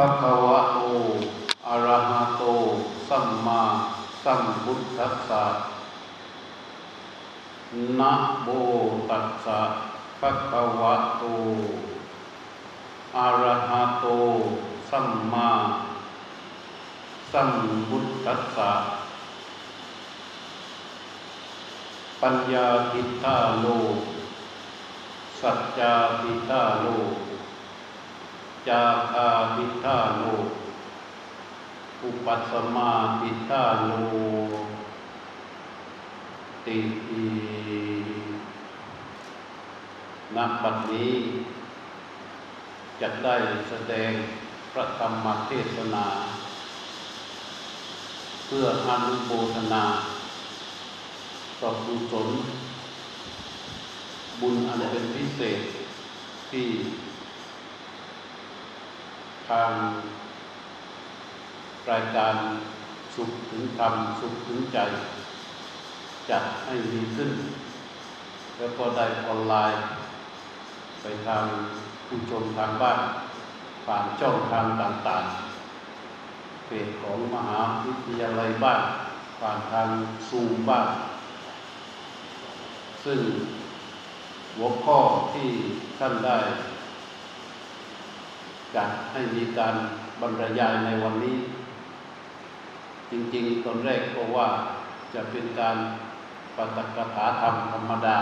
ภะคะวะโตอะระหะโต สัมมาสัมพุทธัสสะนะโมตัสสะภะคะวะโตอะระหะโต สัมมาสัมพุทธัสสะปัญญาทิฏฐาโล สัจจาทิฏฐาโล จาคาทิฏฐาโลอุปัสมาทิฏฐาโลติอีณบัดนี้จะได้แสดงพระธรรมเทศนา เพื่ออนุโมทนาต่อกุศลบุญอันเป็นพิเศษที่ ทางรายการสุขถึงธรรมสุขถึงใจ จัดให้ดีขึ้น แล้วก็ได้ออนไลน์ ไปทางผู้ชมทางบ้าน ผ่านช่องทางต่างๆเพจของมหาวิทยาลัยบ้านผ่านทางซูมบ้านซึ่งหัวข้อที่ท่านได้ จัดให้มีการบรรยายในวันนี้ จริงๆตอนแรกก็ว่าจะเป็นการปาตกถาธรรมธรรมดา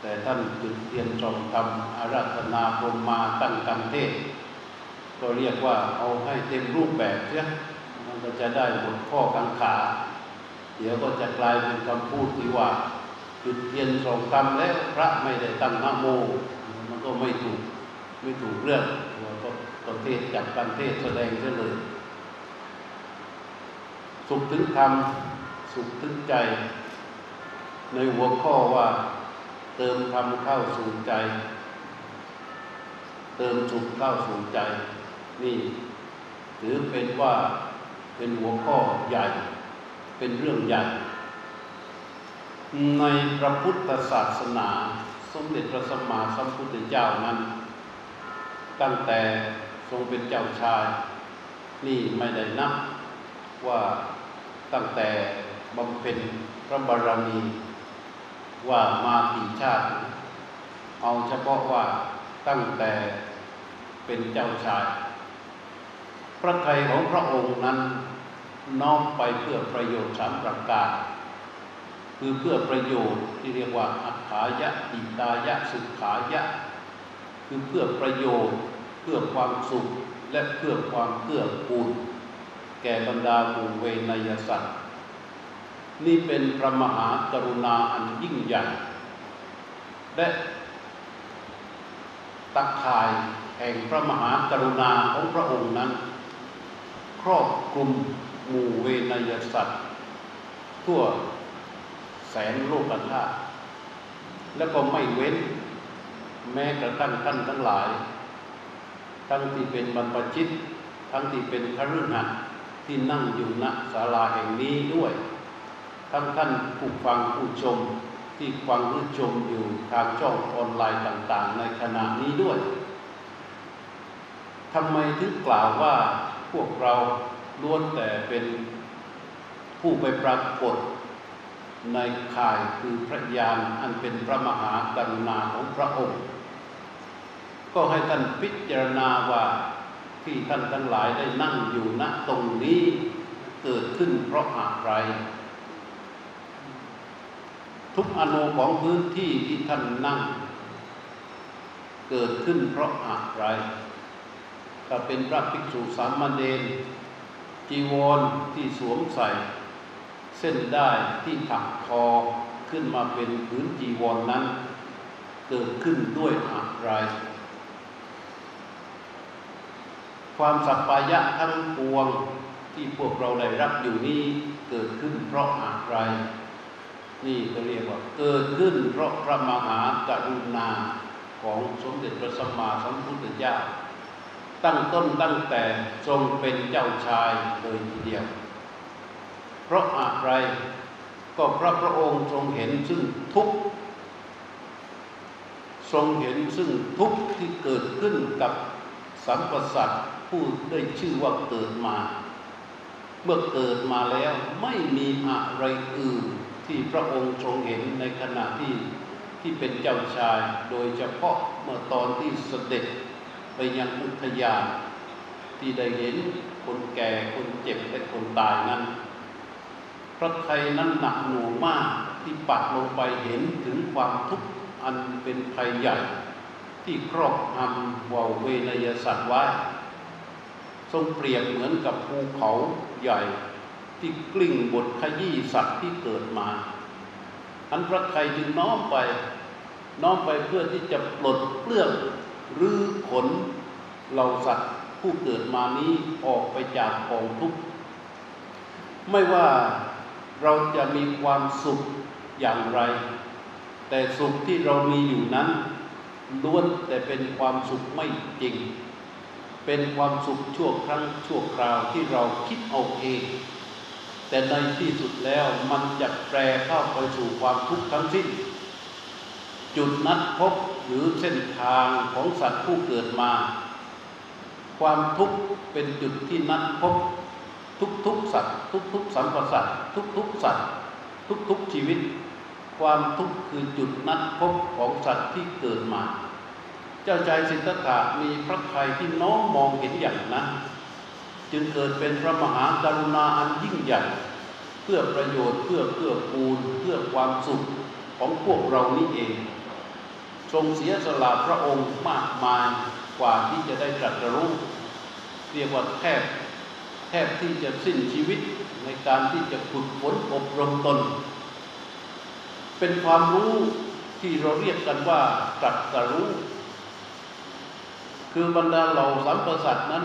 แต่ท่านจุดเทียนชมธรรมอาราธนาพรมมาตั้งกันเทศ ก็เรียกว่าเอาให้เต็มรูปแบบเสียมันก็จะได้บทข้อกังขา เดี๋ยวก็จะกลายเป็นคำพูดที่ว่าจุดเทียนสองคำแล้วพระไม่ได้ตั้งนโมมันก็ไม่ถูกไม่ถูกเรื่อง เราก็ประเทศจัดการเทศแสดงเสียเลย สุขถึงธรรม สุขถึงใจ ในหัวข้อว่า เติมธรรมเข้าสู่ใจ เติมสุขเข้าสู่ใจ นี่ถือเป็นว่าเป็นหัวข้อใหญ่ เป็นเรื่องใหญ่ ในพระพุทธศาสนา สมเด็จพระสัมมาสัมพุทธเจ้านั้น ตั้งแต่ ทรงเป็นเจ้าชาย นี่ไม่ได้นับว่าตั้งแต่บำเพ็ญพระบารมีว่ามากี่ชาติ เอาเฉพาะว่าตั้งแต่เป็นเจ้าชาย พระไทยของพระองค์นั้นน้อมไปเพื่อประโยชน์สามประการ คือเพื่อประโยชน์ที่เรียกว่าอัฏฐายะอิตายะสุขายะ คือเพื่อประโยชน์ เพื่อความสุขและเพื่อความเกื้อกูล แก่บรรดาหมู่เวนยสัตว์ นี่เป็นพระมหากรุณาอันยิ่งใหญ่ และตักข่ายแห่งพระมหากรุณาของพระองค์นั้น ครอบคลุมหมู่เวนยสัตว์ ทั่วแสนโลกธาตุแล้วก็ไม่เว้น แม้กระทั่งท่านทั้งหลาย ทั้งที่เป็นบรรพชิต ทั้งที่เป็นคฤหัสถ์ที่นั่งอยู่ณศาลาแห่งนี้ด้วย ทั้งท่านผู้ฟังผู้ชมที่ฟังหรือชมอยู่ทางช่องออนไลน์ต่าง ๆ ในขณะนี้ด้วยทำไมถึงกล่าวว่าพวกเราล้วนแต่เป็นผู้ไปปรากฏในข่ายคือพระญาณอันเป็นพระมหากรุณาของพระองค์ ก็ให้ท่านพิจารณาว่าที่ท่านทั้งหลายได้นั่งอยู่ณตรงนี้เกิดขึ้นเพราะอะไร ทุกอนุของพื้นที่ที่ท่านนั่ง เกิดขึ้นเพราะอะไร ถ้าเป็นพระภิกษุสามเณรจีวรที่สวมใส่ เส้นได้ที่ถักทอขึ้นมาเป็นพื้นจีวรนนั้น เกิดขึ้นด้วยอะไร ความสัปปายะทั้งปวงที่พวกเราได้รับอยู่นี้เกิดขึ้นเพราะอะไร นี่ก็เรียกว่าเกิดขึ้นเพราะพระมหากรุณาของสมเด็จพระสัมมาสัมพุทธเจ้า ตั้งต้นตั้งแต่ทรงเป็นเจ้าชายเลยทีเดียว เพราะอะไรก็พระพระองค์ทรงเห็นซึ่งทุกทรงเห็นซึ่งทุกที่เกิดขึ้นกับสัมปสัต ผู้ได้ชื่อว่าเกิดมา เมื่อเกิดมาแล้วไม่มีอะไรอื่นที่พระองค์ทรงเห็นในขณะที่ที่เป็นเจ้าชาย โดยเฉพาะเมื่อตอนที่เสด็จไปยังอุทยานที่ได้เห็นคนแก่คนเจ็บและคนตายนั้น พระไทยนั้นหนักหน่วงมากที่ปัดลงไปเห็นถึงความทุกข์อันเป็นภัยใหญ่ ที่ครอบงำวาเวนยสัตว์ไว้ ทรงเปรียบเหมือนกับภูเขาใหญ่ที่กลิ้งบทขยี้สัตว์ที่เกิดมา อันพระไทยจึงน้อมไป น้อมไปเพื่อที่จะปลดเปลื้องหรือขนเหล่าสัตว์ผู้เกิดมานี้ออกไปจากกองทุกข์ไม่ว่าเราจะมีความสุขอย่างไร แต่สุขที่เรามีอยู่นั้นล้วนแต่เป็นความสุขไม่จริง เป็นความสุขชั่วครั้งชั่วคราวที่เราคิดเอาเอง แต่ในที่สุดแล้วมันจะแปรเข้าไปสู่ความทุกข์ทั้งสิ้น จุดนัดพบหรือเส้นทางของสัตว์ผู้เกิดมา ความทุกข์เป็นจุดที่นัดพบทุกๆสัตว์ ทุกๆสัมปสัตว์ทุกๆสัตว์ ทุกๆชีวิต ความทุกข์คือจุดนัดพบของสัตว์ที่เกิดมา เจ้าชายสิทธัตถะมีพระทัยที่น้อมมองเห็นอย่างนั้นจึงเกิดเป็นพระมหากรุณาอันยิ่งใหญ่เพื่อประโยชน์เพื่อเพื่อปูนเพื่อความสุขของพวกเรานี่เอง ทรงเสียสละพระองค์มากมายกว่าที่จะได้ตรัสรู้เรียกว่าแทบแทบที่จะสิ้นชีวิตในการที่จะฝึกฝนอบรมตน เป็นความรู้ที่เราเรียกกันว่าตรัสรู้ คือบรรดาเหล่าสัมปสัตนั้น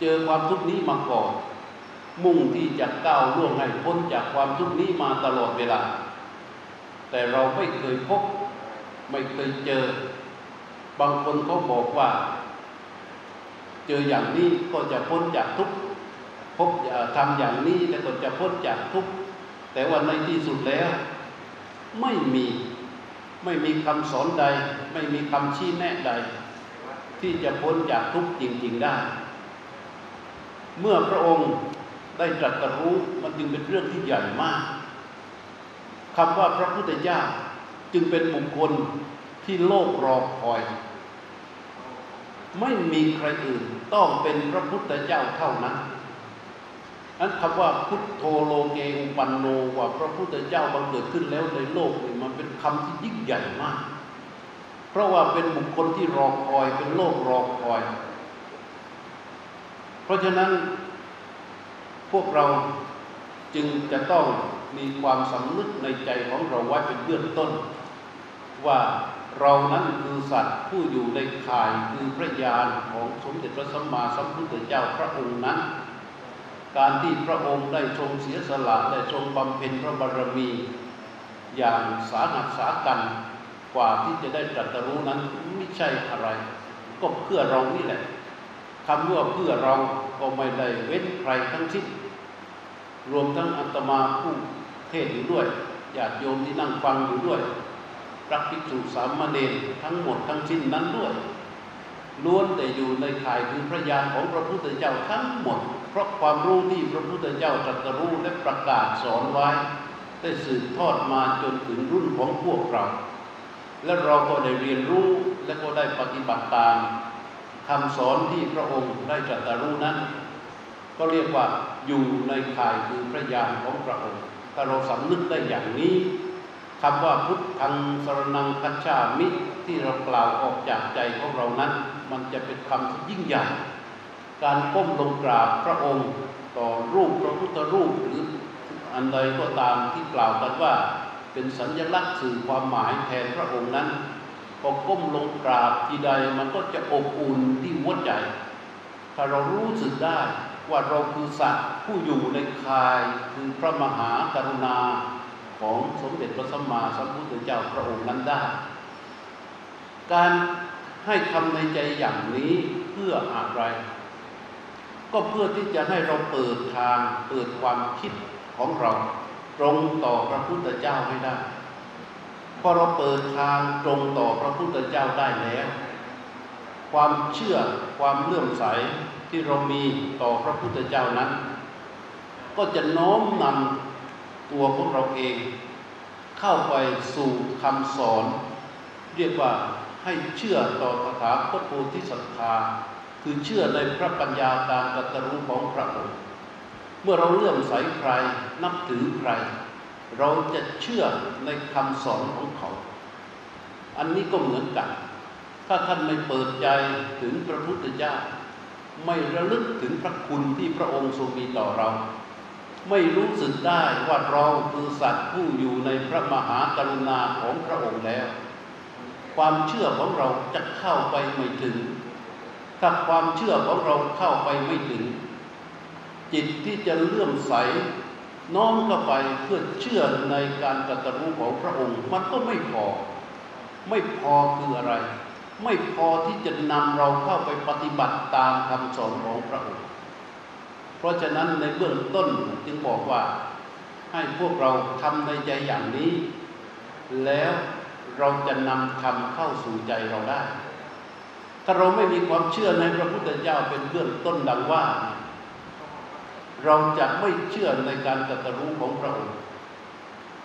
เจอความทุกข์นี้มาก่อนมุ่งที่จะก้าวล่วงให้พ้นจากความทุกข์นี้มาตลอดเวลา แต่เราไม่เคยพบไม่เคยเจอ บางคนเขาบอกว่า เจออย่างนี้ก็จะพ้นจากทุกข์พบทำอย่างนี้แล้วก็จะพ้นจากทุกข์แต่ว่าในที่สุดแล้ว ไม่มีไม่มีคำสอนใด ไม่มีคำชี้แนะใด ที่จะพ้นจากทุกข์จริง ๆได้ เมื่อพระองค์ได้ตรัสรู้มันจึงเป็นเรื่องที่ใหญ่มากคำว่าพระพุทธเจ้าจึงเป็นบุคคลที่โลกรอคอย ไม่มีใครอื่นต้องเป็นพระพุทธเจ้าเท่านั้นนั้นคำว่าพุทโธโลเกงปันโนว่าพระพุทธเจ้าบังเกิดขึ้นแล้วในโลกนี่มันเป็นคำที่ยิ่งใหญ่มาก ราะว่าเป็นบุคคลที่รอคอยเป็นโลกรอคอย เพราะฉะนั้นพวกเราจึงจะต้องมีความสำนึกในใจของเราไว้เป็นเบื้องต้น ว่าเรานั้นคือสัตว์ผู้อยู่ในข่ายคือพระญาณของสมเด็จพระสัมมาสัมพุทธเจ้าพระองค์นั้น การที่พระองค์ได้ทรงเสียสละได้ทรงบำเพ็ญพระบารมี อย่างสาหัสสากัน กว่าที่จะได้ตรัสรู้นั้นไม่ใช่อะไร ก็เพื่อเรานี่แหละคำว่าเพื่อเราก็ไม่ได้เว้นใครทั้งสิ้นรวมทั้งอัตมาผู้เทศอยู่ด้วยญาติโยมที่นั่งฟังอยู่ด้วยพระภิกษุสามเณรทั้งหมดทั้งสิ้นนั้นด้วยล้วนแต่อยู่ในข่ายคือพระญาณของพระพุทธเจ้าทั้งหมด เพราะความรู้ที่พระพุทธเจ้าตรัสรู้และประกาศสอนไว้ ได้สืบทอดมาจนถึงรุ่นของพวกเรา และเราก็ได้เรียนรู้และก็ได้ปฏิบัติตามคำสอนที่พระองค์ได้ตรัสรู้นั้น ก็เรียกว่าอยู่ในข่ายคือพระญาณของพระองค์ถ้าเราสำนึกได้อย่างนี้คำว่าพุทธังสรนังคัจฉามิที่เรากล่าวออกจากใจของเรานั้น มันจะเป็นคำที่ยิ่งใหญ่การก้มลงกราบพระองค์ ต่อรูปพระพุทธรูปหรืออันใดก็ตามที่กล่าวกันว่า เป็นสัญลักษณ์สื่อความหมายแทนพระองค์นั้นพอก้มลงกราบทีใดมันก็จะอบอุ่นที่หัวใจ ถ้าเรารู้สึกได้ว่าเราคือสัตว์ผู้อยู่ในคายคือพระมหากรุณาของสมเด็จพระสัมมาสัมพุทธเจ้าพระองค์นั้นได้ การให้คำในใจอย่างนี้เพื่ออะไร ก็เพื่อที่จะให้เราเปิดทางเปิดความคิดของเรา ตรงต่อพระพุทธเจ้าให้ได้พอเราเปิดทางตรงต่อพระพุทธเจ้าได้แล้ว ความเชื่อความเลื่อมใสที่เรามีต่อพระพุทธเจ้านั้น ก็จะโน้มนำตัวของเราเอง เข้าไปสู่คำสอน เรียกว่าให้เชื่อต่อคาถาคตโพธิสัตธาคือเชื่อในพระปัญญาการตรัสรู้ของพระองค์ เมื่อเราเลื่อมใสใครนับถือใคร เราจะเชื่อในคำสอนของเขา อันนี้ก็เหมือนกัน ถ้าท่านไม่เปิดใจถึงพระพุทธเจ้า ไม่ระลึกถึงพระคุณที่พระองค์ทรงมีต่อเรา ไม่รู้สึกได้ว่าเราคือสัตว์ผู้อยู่ในพระมหากรุณาของพระองค์แล้ว ความเชื่อของเราจะเข้าไปไม่ถึง ถ้าความเชื่อของเราเข้าไปไม่ถึง จิตที่จะเลื่อมใสน้อมเข้าไปเพื่อเชื่อในการตรัสรู้ของพระองค์ มันก็ไม่พอ ไม่พอคืออะไร ไม่พอที่จะนำเราเข้าไปปฏิบัติตามคำสอนของพระองค์ เพราะฉะนั้นในเบื้องต้นจึงบอกว่าให้พวกเราทำในใจอย่างนี้ แล้วเราจะนำธรรมเข้าสู่ใจเราได้ ถ้าเราไม่มีความเชื่อในพระพุทธเจ้าเป็นเบื้องต้นดังว่า เราจะไม่เชื่อในการตรัสรู้ของพระองค์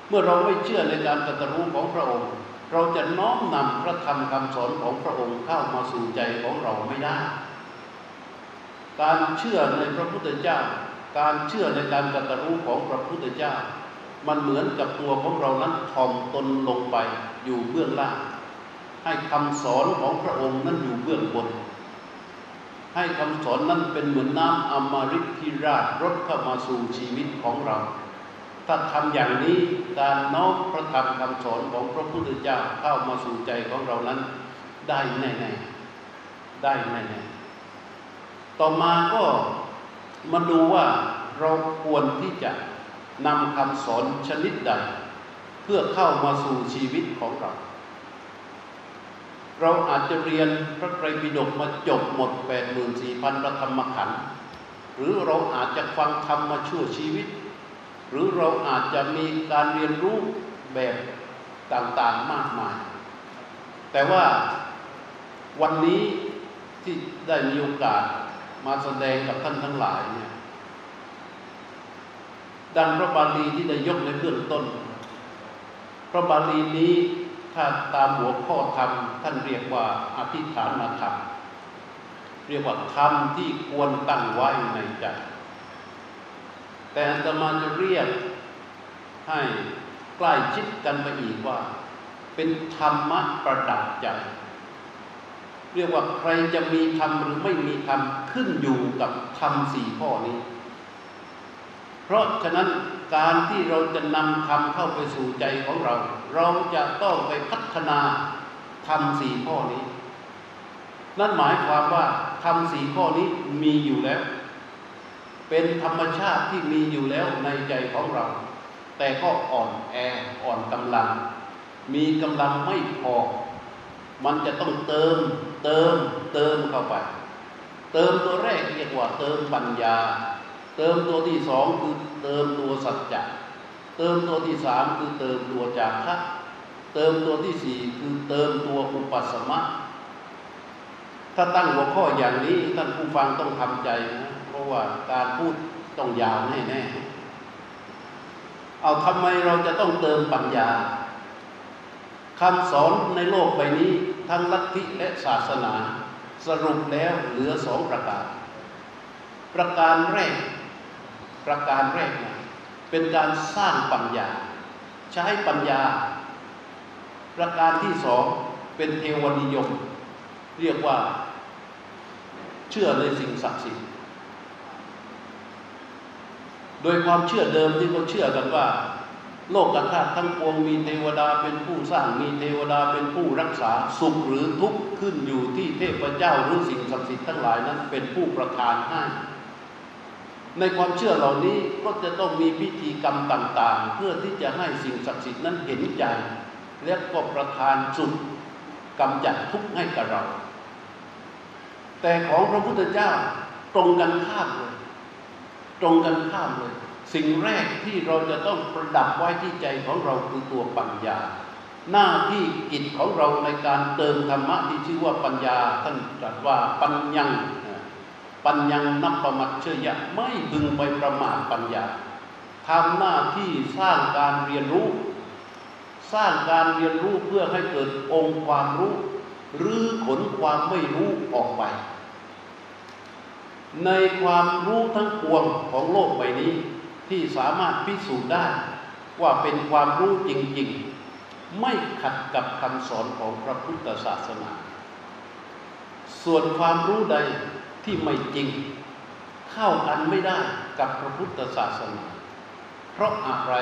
เมื่อเราไม่เชื่อในการตรัสรู้ของพระองค์ เราจะน้อมนำพระธรรมคำสอนของพระองค์เข้ามาสู่ใจของเราไม่ได้ การเชื่อในพระพุทธเจ้า การเชื่อในการตรัสรู้ของพระพุทธเจ้า มันเหมือนกับตัวของเรานั้นถ่อมตนลงไปอยู่เบื้องล่าง ให้คำสอนของพระองค์นั้นอยู่เบื้องบน ให้คำสอนนั้นเป็นเหมือนน้ำอมฤตที่ราดรถเข้ามาสู่ชีวิตของเรา ถ้าทำอย่างนี้การน้อมพระธรรมคำสอนของพระพุทธเจ้าเข้ามาสู่ใจของเรานั้นได้แน่ๆได้แน่ๆต่อมาก็มาดูว่าเราควรที่จะนำคำสอนชนิดใด เพื่อเข้ามาสู่ชีวิตของเรา เราอาจจะเรียนพระไตรปิฎกมาจบหมด 84,000ประธรรมขันธ์หรือเราอาจจะฟังธรรมมาชั่วชีวิต หรือเราอาจจะมีการเรียนรู้แบบต่างๆมากมาย แต่ว่าวันนี้ที่ได้มีโอกาสมาแสดงกับท่านทั้งหลายเนี่ยดังพระบาลีที่ได้ยกในเบื้องต้น พระบาลีนี้ ถ้าตามหัวข้อธรรมท่านเรียกว่าอธิษฐานธรรมเรียกว่าธรรมที่ควรตั้งไว้ในใจ แต่อาตมาจะเรียกให้ใกล้ชิดกันไปอีกว่า เป็นธรรมะประดับใจ เรียกว่าใครจะมีธรรมหรือไม่มีธรรมขึ้นอยู่กับธรรมสี่ข้อนี้ ราะฉะนั้นการที่เราจะนำธรรมเข้าไปสู่ใจของเรา เราจะต้องไปพัฒนาธรรมสี่ข้อนี้ นั่นหมายความว่าธรรมสี่ข้อนี้มีอยู่แล้ว เป็นธรรมชาติที่มีอยู่แล้วในใจของเรา แต่ก็อ่อนแออ่อนกำลัง มีกำลังไม่พอ มันจะต้องเติมเติมเติมเข้าไป เติมตัวแรกเรียกว่าเติมปัญญา เติมตัวที่สองคือเติมตัวสัจจะเติมตัวที่สามคือเติมตัวจาคะเติมตัวที่สี่คือเติมตัวอุปสมะถ้าตั้งหัวข้ออย่างนี้ท่านผู้ฟังต้องทำใจนะเพราะว่าการพูดต้องยาวแน่แน่เอาทำไมเราจะต้องเติมปัญญาคำสอนในโลกใบนี้ทั้งลัทธิและศาสนา สรุปแล้วเหลือสองประการ ประการแรก ประการแรกนะเป็นการสร้างปัญญา ใช้ปัญญา ประการที่สองเป็นเทวนิยม เรียกว่า เชื่อในสิ่งศักดิ์สิทธิ์โดยความเชื่อเดิมที่เขาเชื่อกันว่า โลกธาตุทั้งปวงมีเทวดาเป็นผู้สร้างมีเทวดาเป็นผู้รักษาสุขหรือทุกข์ขึ้นอยู่ที่เทพเจ้าหรือสิ่งศักดิ์สิทธิ์ทั้งหลายนั้นเป็นผู้ประทานให้ ในความเชื่อเหล่านี้ก็จะต้องมีพิธีกรรมต่าง ๆ เพื่อที่จะให้สิ่งศักดิ์สิทธิ์นั้นเห็นใจ และก็ประทานสุขกำจัดทุกข์ให้กับเรา แต่ของพระพุทธเจ้าตรงกันข้ามเลย ตรงกันข้ามเลย สิ่งแรกที่เราจะต้องประดับไว้ที่ใจของเราคือตัวปัญญา หน้าที่กิจของเราในการเติมธรรมะที่ชื่อว่าปัญญาท่านตรัสว่าปัญญัง ปัญญังนับประมัดเชยะไม่พึงไปประมาทปัญญาทำหน้าที่สร้างการเรียนรู้ สร้างการเรียนรู้เพื่อให้เกิดองค์ความรู้หรือขนความไม่รู้ออกไป ในความรู้ทั้งปวงของโลกใบนี้ ที่สามารถพิสูจน์ได้ว่าเป็นความรู้จริง ๆ ไม่ขัดกับคำสอนของพระพุทธศาสนา ส่วนความรู้ใด ที่ไม่จริงเข้ากันไม่ได้กับพระพุทธศาสนา เพราะอะไร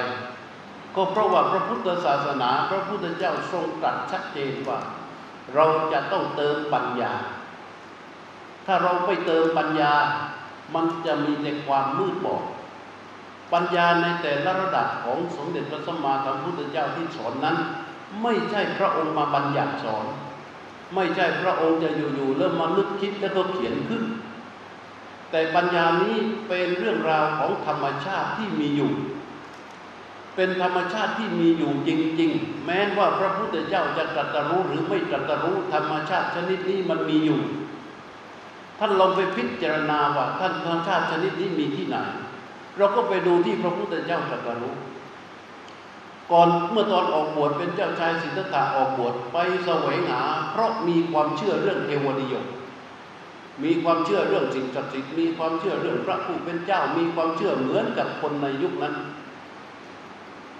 ก็เพราะว่าพระพุทธศาสนา พระพุทธเจ้าทรงตรัสชัดเจนว่า เราจะต้องเติมปัญญา ถ้าเราไม่เติมปัญญา มันจะมีแต่ความมืดบอดปัญญาในแต่ละระดับของสมเด็จพระสัมมาสัมพุทธเจ้าที่สอนนั้น ไม่ใช่พระองค์มาบัญญัติสอน ไม่ใช่พระองค์จะอยู่ๆเริ่มมานึกคิดแล้วก็เขียนขึ้น แต่ปัญญานี้เป็นเรื่องราวของธรรมชาติที่มีอยู่ เป็นธรรมชาติที่มีอยู่จริง ๆ แม้ว่าพระพุทธเจ้าจะตรัสรู้หรือไม่ตรัสรู้ธรรมชาติชนิดนี้มันมีอยู่ ท่านลองไปพิจารณาว่าท่านธรรมชาติชนิดนี้มีที่ไหน เราก็ไปดูที่พระพุทธเจ้าตรัสรู้ ก่อนเมื่อตอนออกบวชเป็นเจ้าชายสิทธัตถะออกบวชไปแสวงหา เพราะมีความเชื่อเรื่องเทวนิยม มีความเชื่อเรื่องสิ่งศักดิ์สิทธิ์มีความเชื่อเรื่องพระผู้เป็นเจ้า มีความเชื่อเหมือนกับคนในยุคนั้น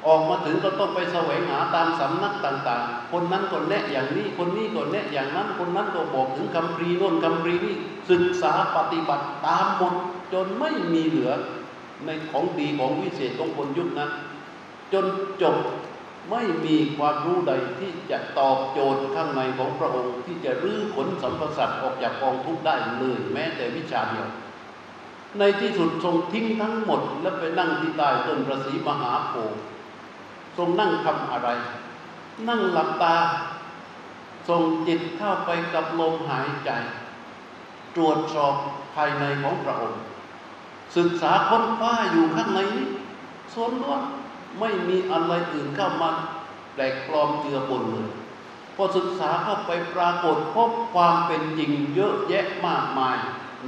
ออกมาถึงก็ต้องไปแสวงหาตามสำนักต่าง ๆ คนนั้นก็แนะอย่างนี้ คนนี้ก็แนะอย่างนั้น คนนั้นก็บอกถึงคำพรีโน่นคำพรีนี่ศึกษาปฏิบัติตามหมดจนไม่มีเหลือในของดีของวิเศษของคนยุคนั้น จนจบไม่มีความรู้ใดที่จะตอบโจทย์ข้างในของพระองค์ที่จะรื้อขนสัมปสัตออกจากกองทุกข์ได้เลยแม้แต่วิชาเดียว ในที่สุดทรงทิ้งทั้งหมด แล้วไปนั่งที่ใต้ต้นประสีมหาโพธิ์ทรงนั่งทำอะไร นั่งหลับตาทรงจิตเข้าไปกับลมหายใจ ตรวจสอบภายในของพระองค์ ศึกษาค้นคว้าอยู่ข้างในนี้ส่วนล้วน ไม่มีอะไรอื่นเข้ามาแปลกปลอมเจือปนเลยพอศึกษาเข้าไปปรากฏพบความเป็นจริงเยอะแยะมากมาย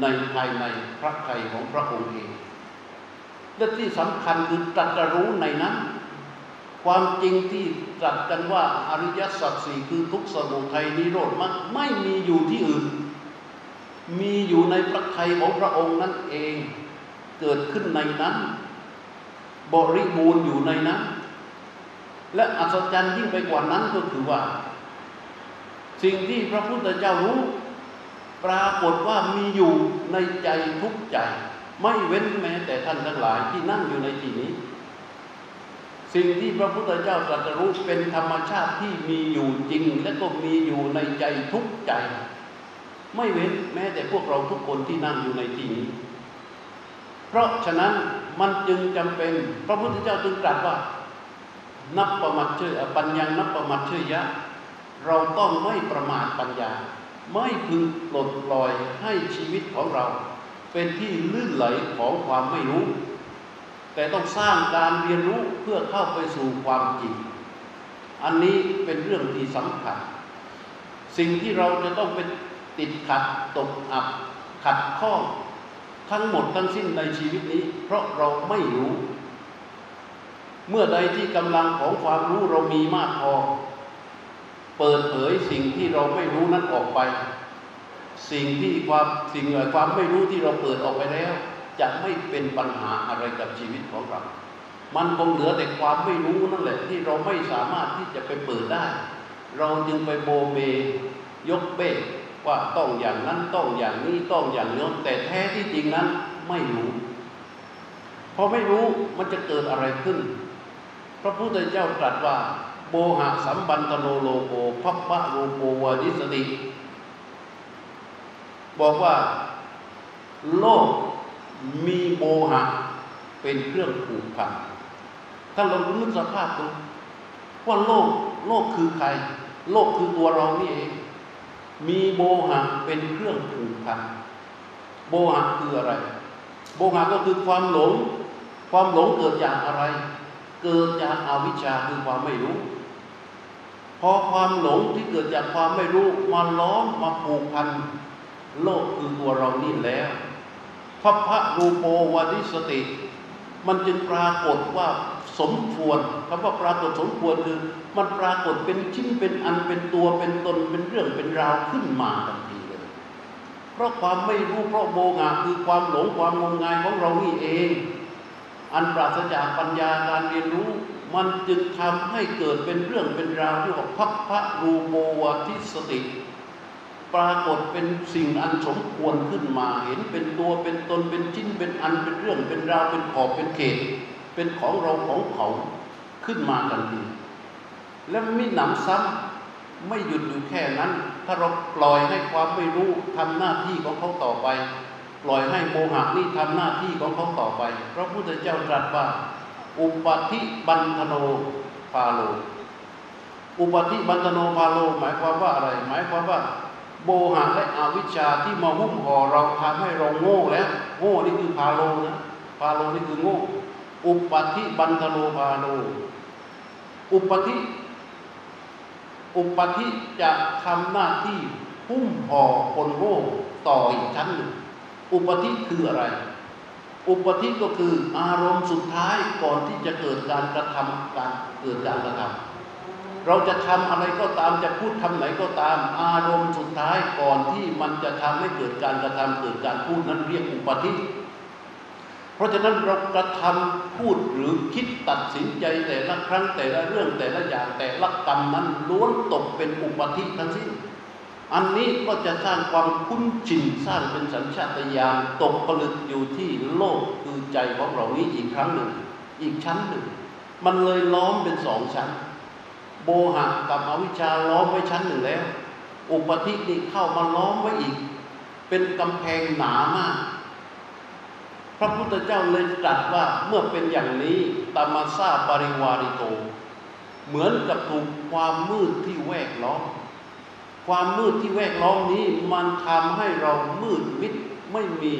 ในภายในพระไทยของพระองค์เองและที่สำคัญคือตรัสรู้ในนั้น ความจริงที่ตรัสกันว่าอริยสัจสี่คือทุกสมุทัยนิโรธมันไม่มีอยู่ที่อื่น มีอยู่ในพระไทยของพระองค์นั่นเอง เกิดขึ้นในนั้น บริบูรณ์อยู่ในนั้น และอัศจรรย์ยิ่งไปกว่านั้นก็คือว่า สิ่งที่พระพุทธเจ้ารู้ ปรากฏว่ามีอยู่ในใจทุกใจ ไม่เว้นแม้แต่ท่านทั้งหลายที่นั่งอยู่ในที่นี้ สิ่งที่พระพุทธเจ้าตรัสรู้เป็นธรรมชาติที่มีอยู่จริง และก็มีอยู่ในใจทุกใจ ไม่เว้นแม้แต่พวกเราทุกคนที่นั่งอยู่ในที่นี้ เพราะฉะนั้น มันจึงจำเป็น พระพุทธเจ้าจึงตรัสว่า นับประมาทเชื่อปัญญานับประมาทเชื่อยะ เราต้องไม่ประมาทปัญญา ไม่พึงปลดปล่อยให้ชีวิตของเรา เป็นที่ลื่นไหลของความไม่รู้ แต่ต้องสร้างการเรียนรู้เพื่อเข้าไปสู่ความจริง อันนี้เป็นเรื่องที่สำคัญ สิ่งที่เราจะต้องเป็นติดขัดตกอับขัดข้อง ทั้งหมดทั้งสิ้นในชีวิตนี้ เพราะเราไม่รู้ เมื่อใดที่กำลังของความรู้เรามีมากพอ เปิดเผยสิ่งที่เราไม่รู้นั้นออกไป สิ่งที่ความสิ่งความไม่รู้ที่เราเปิดออกไปแล้ว จะไม่เป็นปัญหาอะไรกับชีวิตของเรา มันคงเหลือแต่ความไม่รู้นั่นแหละ ที่เราไม่สามารถที่จะไปเปิดได้ เราจึงไปโบเบยกเบ้ ว่าต้องอย่างนั้นต้องอย่างนี้ต้องอย่างโน้นแต่แท้ที่จริงนั้นไม่รู้พอไม่รู้มันจะเกิดอะไรขึ้น พระพุทธเจ้าตรัสว่าโบหะสัมบันตโนโลโกพัพพะโลโกวานิสติบอกว่าโลกมีโบหะเป็นเครื่องผูกพันถ้าเรานึกสภาพดูว่าโลกโลกคือใคร โลกคือตัวเรานี่เอง มีโบหะเป็นเครื่องผูกพันโบหะคืออะไรโบหะก็คือความหลง ความหลงเกิดจากอะไร เกิดจากอาวิชชาคือความไม่รู้ พอความหลงที่เกิดจากความไม่รู้มาล้อมมาผูกพันโลกคือตัวเรานี่แล้วพระพระรูปโปวันิสติ มันจึงปรากฏว่าสมควรคำว่าปรากฏสมควรคือ มันปรากฏเป็นชิ้นเป็นอันเป็นตัวเป็นตนเป็นเรื่องเป็นราวขึ้นมาทันทีเลย เพราะความไม่รู้เพราะโมงาคือความหลงความงมงายของเรานี่เอง อันปราศจากปัญญาการเรียนรู้ มันจึงทำให้เกิดเป็นเรื่องเป็นราวที่ว่าพักพพะรูโมวทิสติ ปรากฏเป็นสิ่งอันสมควรขึ้นมา เห็นเป็นตัวเป็นตนเป็นชิ้นเป็นอันเป็นเรื่องเป็นราวเป็นขอบเป็นเขต เป็นของเราของเขาขึ้นมาทันที และมิหนำซ้ำไม่หยุดอยู่แค่นั้น ถ้าเราปล่อยให้ความไม่รู้ทำหน้าที่ของเขาต่อไป ปล่อยให้โมหะนี่ทำหน้าที่ของเขาต่อไปพระพุทธเจ้าตรัสว่า อุปธิบันธโนพาโล อุปธิบันธโนพาโล หมายความว่าอะไร หมายความว่าโมหะและอวิชชาที่มาหุ้มห่อเราทำให้เราโง่แล้วโง่นี่คือพาโลนะพาโลนี่คือโง่ อุปธิบันธโนพาโล อุปธิ อุปธิจะทำหน้าที่หุ้มห่อคนโง่ต่ออีกชั้นหนึ่งอุปธิคืออะไร อุปธิก็คืออารมณ์สุดท้ายก่อนที่จะเกิดการกระทำการเกิดการกระทำเราจะทำอะไรก็ตามจะพูดทำไหนก็ตาม อารมณ์สุดท้ายก่อนที่มันจะทำให้เกิดการกระทำเกิดการพูดนั้นเรียกอุปธิ ราะฉะนั้นเรากระทำพูดหรือคิดตัดสินใจแต่ละครั้งแต่ละเรื่องแต่ละอย่างแต่ละกรรมนั้นล้วนตกเป็นอุปธิทั้งสิ้น อันนี้ก็จะสร้างความคุ้นชินสร้างเป็นสัญชาตญาณตกผลึกอยู่ที่โลกคือใจของเรานี้อีกครั้งหนึ่ง อีกชั้นหนึ่ง มันเลยล้อมเป็นสองชั้น โบหะกับอวิชชาล้อมไว้ชั้นหนึ่งแล้ว อุปธินี่เข้ามาล้อมไว้อีก เป็นกำแพงหนามาก พระพุทธเจ้าเลยตรัสว่าเมื่อเป็นอย่างนี้ตามาซาปริวาริโต เหมือนกับถูกความมืดที่แวดล้อมความมืดที่แวดล้อมนี้มันทำให้เรามืดมิดไม่มี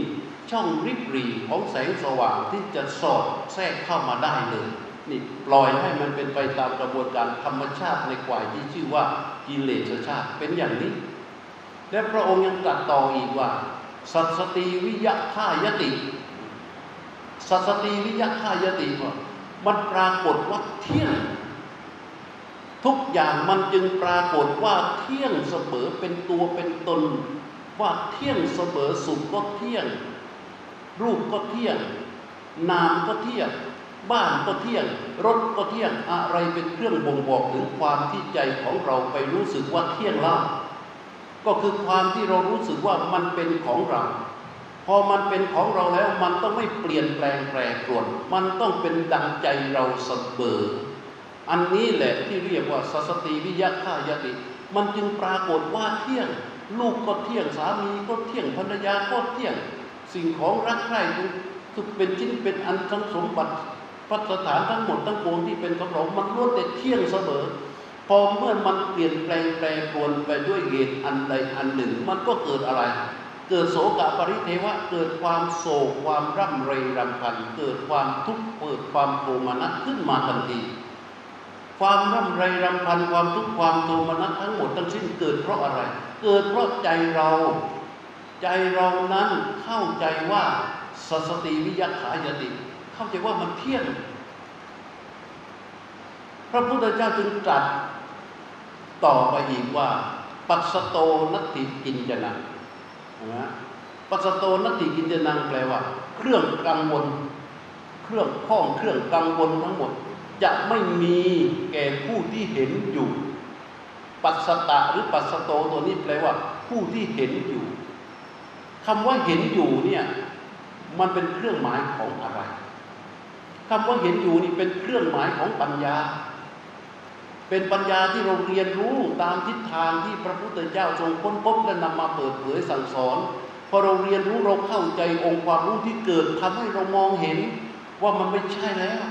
ช่องริบหรี่ของแสงสว่างที่จะสอดแทรกเข้ามาได้เลยนี่ปล่อยให้มันเป็นไปตามกระบวนการธรรมชาติในกวายที่ชื่อว่ากิเลสชาติเป็นอย่างนี้ และพระองค์ยังตรัสต่ออีกว่า สัสติวิยะข่ายติ สัสติวิยะข่ายติว่ามันปรากฏว่าเที่ยง ทุกอย่างมันจึงปรากฏว่าเที่ยงเสมอเป็นตัวเป็นตน ว่าเที่ยงเสมอสุขก็เที่ยง รูปก็เที่ยง นามก็เที่ยง บ้านก็เที่ยง รถก็เที่ยงอะไรเป็นเครื่องบ่งบอกถึงความที่ใจของเราไปรู้สึกว่าเที่ยงล่าก็คือความที่เรารู้สึกว่ามันเป็นของเรา อมันเป็นของเราแล้วมันต้องไม่เปลี่ยนแปลงแปรปรวน มันต้องเป็นดังใจเราเสมออันนี้แหละที่เรียกว่าสัสติวิยะข่ายติ มันจึงปรากฏว่าเที่ยง ลูกก็เที่ยงสามีก็เที่ยงภรรยาก็เที่ยง สิ่งของรักใคร่ทุกเป็นชิ้นเป็นอันทั้งสมบัติพัสถานทั้งหมดทั้งปวงที่เป็นของเรามันล้วนแต่เที่ยงเสมอพอเมื่อมันเปลี่ยนแปลงแปรปรวนไปด้วยเหตุอันใดอันหนึ่ง มันก็เกิดอะไร เกิดโศกปริเทวะ เกิดความโศกความร่ำไรรำพัน เกิดความทุกข์เกิดความโทมนัสขึ้นมาทันที ความร่ำไรรำพันความทุกข์ความโทมนัสทั้งหมดทั้งสิ้นเกิดเพราะอะไร เกิดเพราะใจเรา ใจเรานั้นเข้าใจว่าสสติวิยขายติ เข้าใจว่ามันเที่ยงพระพุทธเจ้าจึงตรัสต่อไปอีกว่า ปัสโตนัตติกินจนัง นะปัสโตนติกินจนังแปลว่า เครื่องกังวล เครื่องข้องเครื่องกังวลทั้งหมด จะไม่มีแก่ผู้ที่เห็นอยู่ ปัสตะหรือปัสโตตัวนี้แปลว่า ผู้ที่เห็นอยู่คำว่าเห็นอยู่เนี่ยมันเป็นเครื่องหมายของอะไรคำว่าเห็นอยู่นี่เป็นเครื่องหมายของปัญญา เป็นปัญญาที่เราเรียนรู้ตามทิศทางที่พระพุทธเจ้าทรงค้นพบและนำมาเปิดเผยสั่งสอนพอเราเรียนรู้เราเข้าใจองค์ความรู้ที่เกิดทำให้เรามองเห็นว่ามันไม่ใช่แล้ว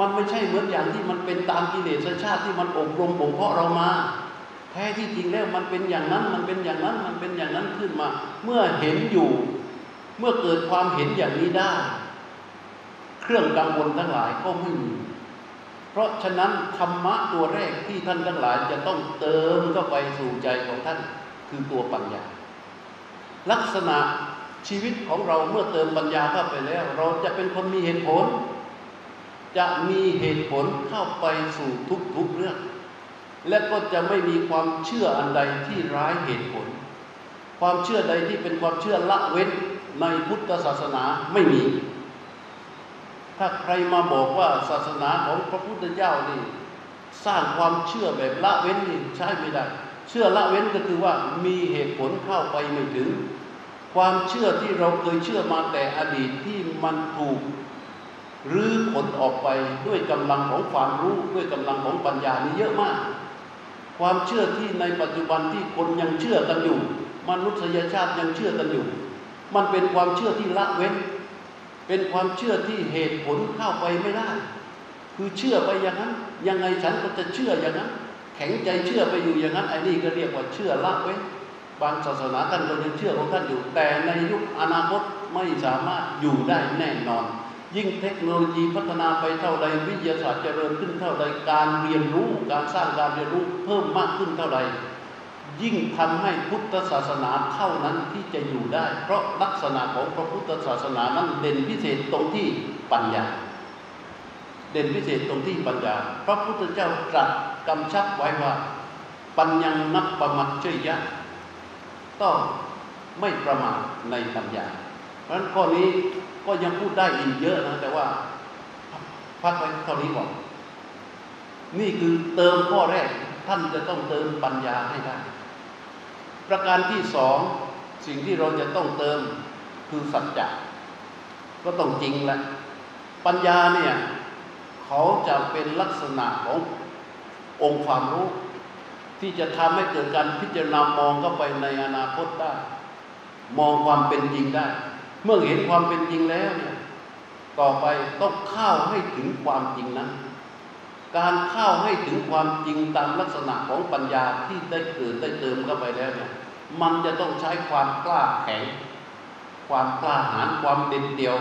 มันไม่ใช่เหมือนอย่างที่มันเป็นตามกิเลสชาติที่มันอบรมบ่มเพาะเรามา แท้ที่จริงแล้วมันเป็นอย่างนั้นมันเป็นอย่างนั้นมันเป็นอย่างนั้นขึ้นมา เมื่อเห็นอยู่ เมื่อเกิดความเห็นอย่างนี้ได้ เครื่องกังวลทั้งหลายก็ไม่มี เพราะฉะนั้นธรรมะตัวแรกที่ท่านทั้งหลายจะต้องเติมเข้าไปสู่ใจของท่านคือตัวปัญญา ลักษณะชีวิตของเราเมื่อเติมปัญญาเข้าไปแล้ว เราจะเป็นคนมีเหตุผล จะมีเหตุผลเข้าไปสู่ทุกๆเรื่อง และก็จะไม่มีความเชื่ออันใดที่ร้ายเหตุผล ความเชื่อใดที่เป็นความเชื่อละเว้นในพุทธศาสนาไม่มี ถ้าใครมาบอกว่าศาสนาของพระพุทธเจ้านี่ สร้างความเชื่อแบบละเว้นนี่ใช่ไม่ได้ เชื่อละเว้นก็คือว่ามีเหตุผลเข้าไปไม่ถึง ความเชื่อที่เราเคยเชื่อมาแต่อดีตที่มันถูกหรือผลออกไปด้วยกำลังของความรู้ด้วยกำลังของปัญญานี่เยอะมาก ความเชื่อที่ในปัจจุบันที่คนยังเชื่อกันอยู่มนุษยชาติยังเชื่อกันอยู่ มันเป็นความเชื่อที่ละเว้น เป็นความเชื่อที่เหตุผลเข้าไปไม่ได้ คือเชื่อไปอย่างนั้น ยังไงฉันก็จะเชื่ออย่างนั้น แข็งใจเชื่อไปอยู่อย่างนั้นไอ้นี่ก็เรียกว่าเชื่อละเว้นบางศาสนาท่านก็ยังเชื่อของท่านอยู่ แต่ในยุคอนาคตไม่สามารถอยู่ได้แน่นอน ยิ่งเทคโนโลยีพัฒนาไปเท่าใดวิทยาศาสตร์เจริญขึ้นเท่าใดการเรียนรู้ การสร้างการเรียนรู้เพิ่มมากขึ้นเท่าใด ยิ่งทำให้พุทธศาสนาเท่านั้นที่จะอยู่ได้ เพราะลักษณะของพระพุทธศาสนานั้นเด่นพิเศษตรงที่ปัญญา เด่นพิเศษตรงที่ปัญญา พระพุทธเจ้าตรัสกำชับไว้ว่า ปัญญังนับประมัตเชยยะ ต้องไม่ประมาทในปัญญา เพราะฉะนั้นข้อนี้ก็ยังพูดได้อีกเยอะนะ แต่ว่าพักไว้เท่านี้ก่อนนี่คือเติมข้อแรกท่านจะต้องเติมปัญญาให้ได้ ประการที่สองสิ่งที่เราจะต้องเติมคือสัจจะก็ต้องจริงแหละปัญญาเนี่ยเขาจะเป็นลักษณะขององค์ความรู้ ที่จะทำให้เกิดการพิจารณามองเข้าไปในอนาคตได้ มองความเป็นจริงได้ เมื่อเห็นความเป็นจริงแล้วเนี่ยต่อไปต้องเข้าให้ถึงความจริงนั้น การเข้าให้ถึงความจริงตามลักษณะของปัญญาที่ได้เกิดได้เติมเข้าไปแล้วเนี่ยมันจะต้องใช้ความกล้าแข็ง ความกล้าหาญความเด็ดเดี่ยว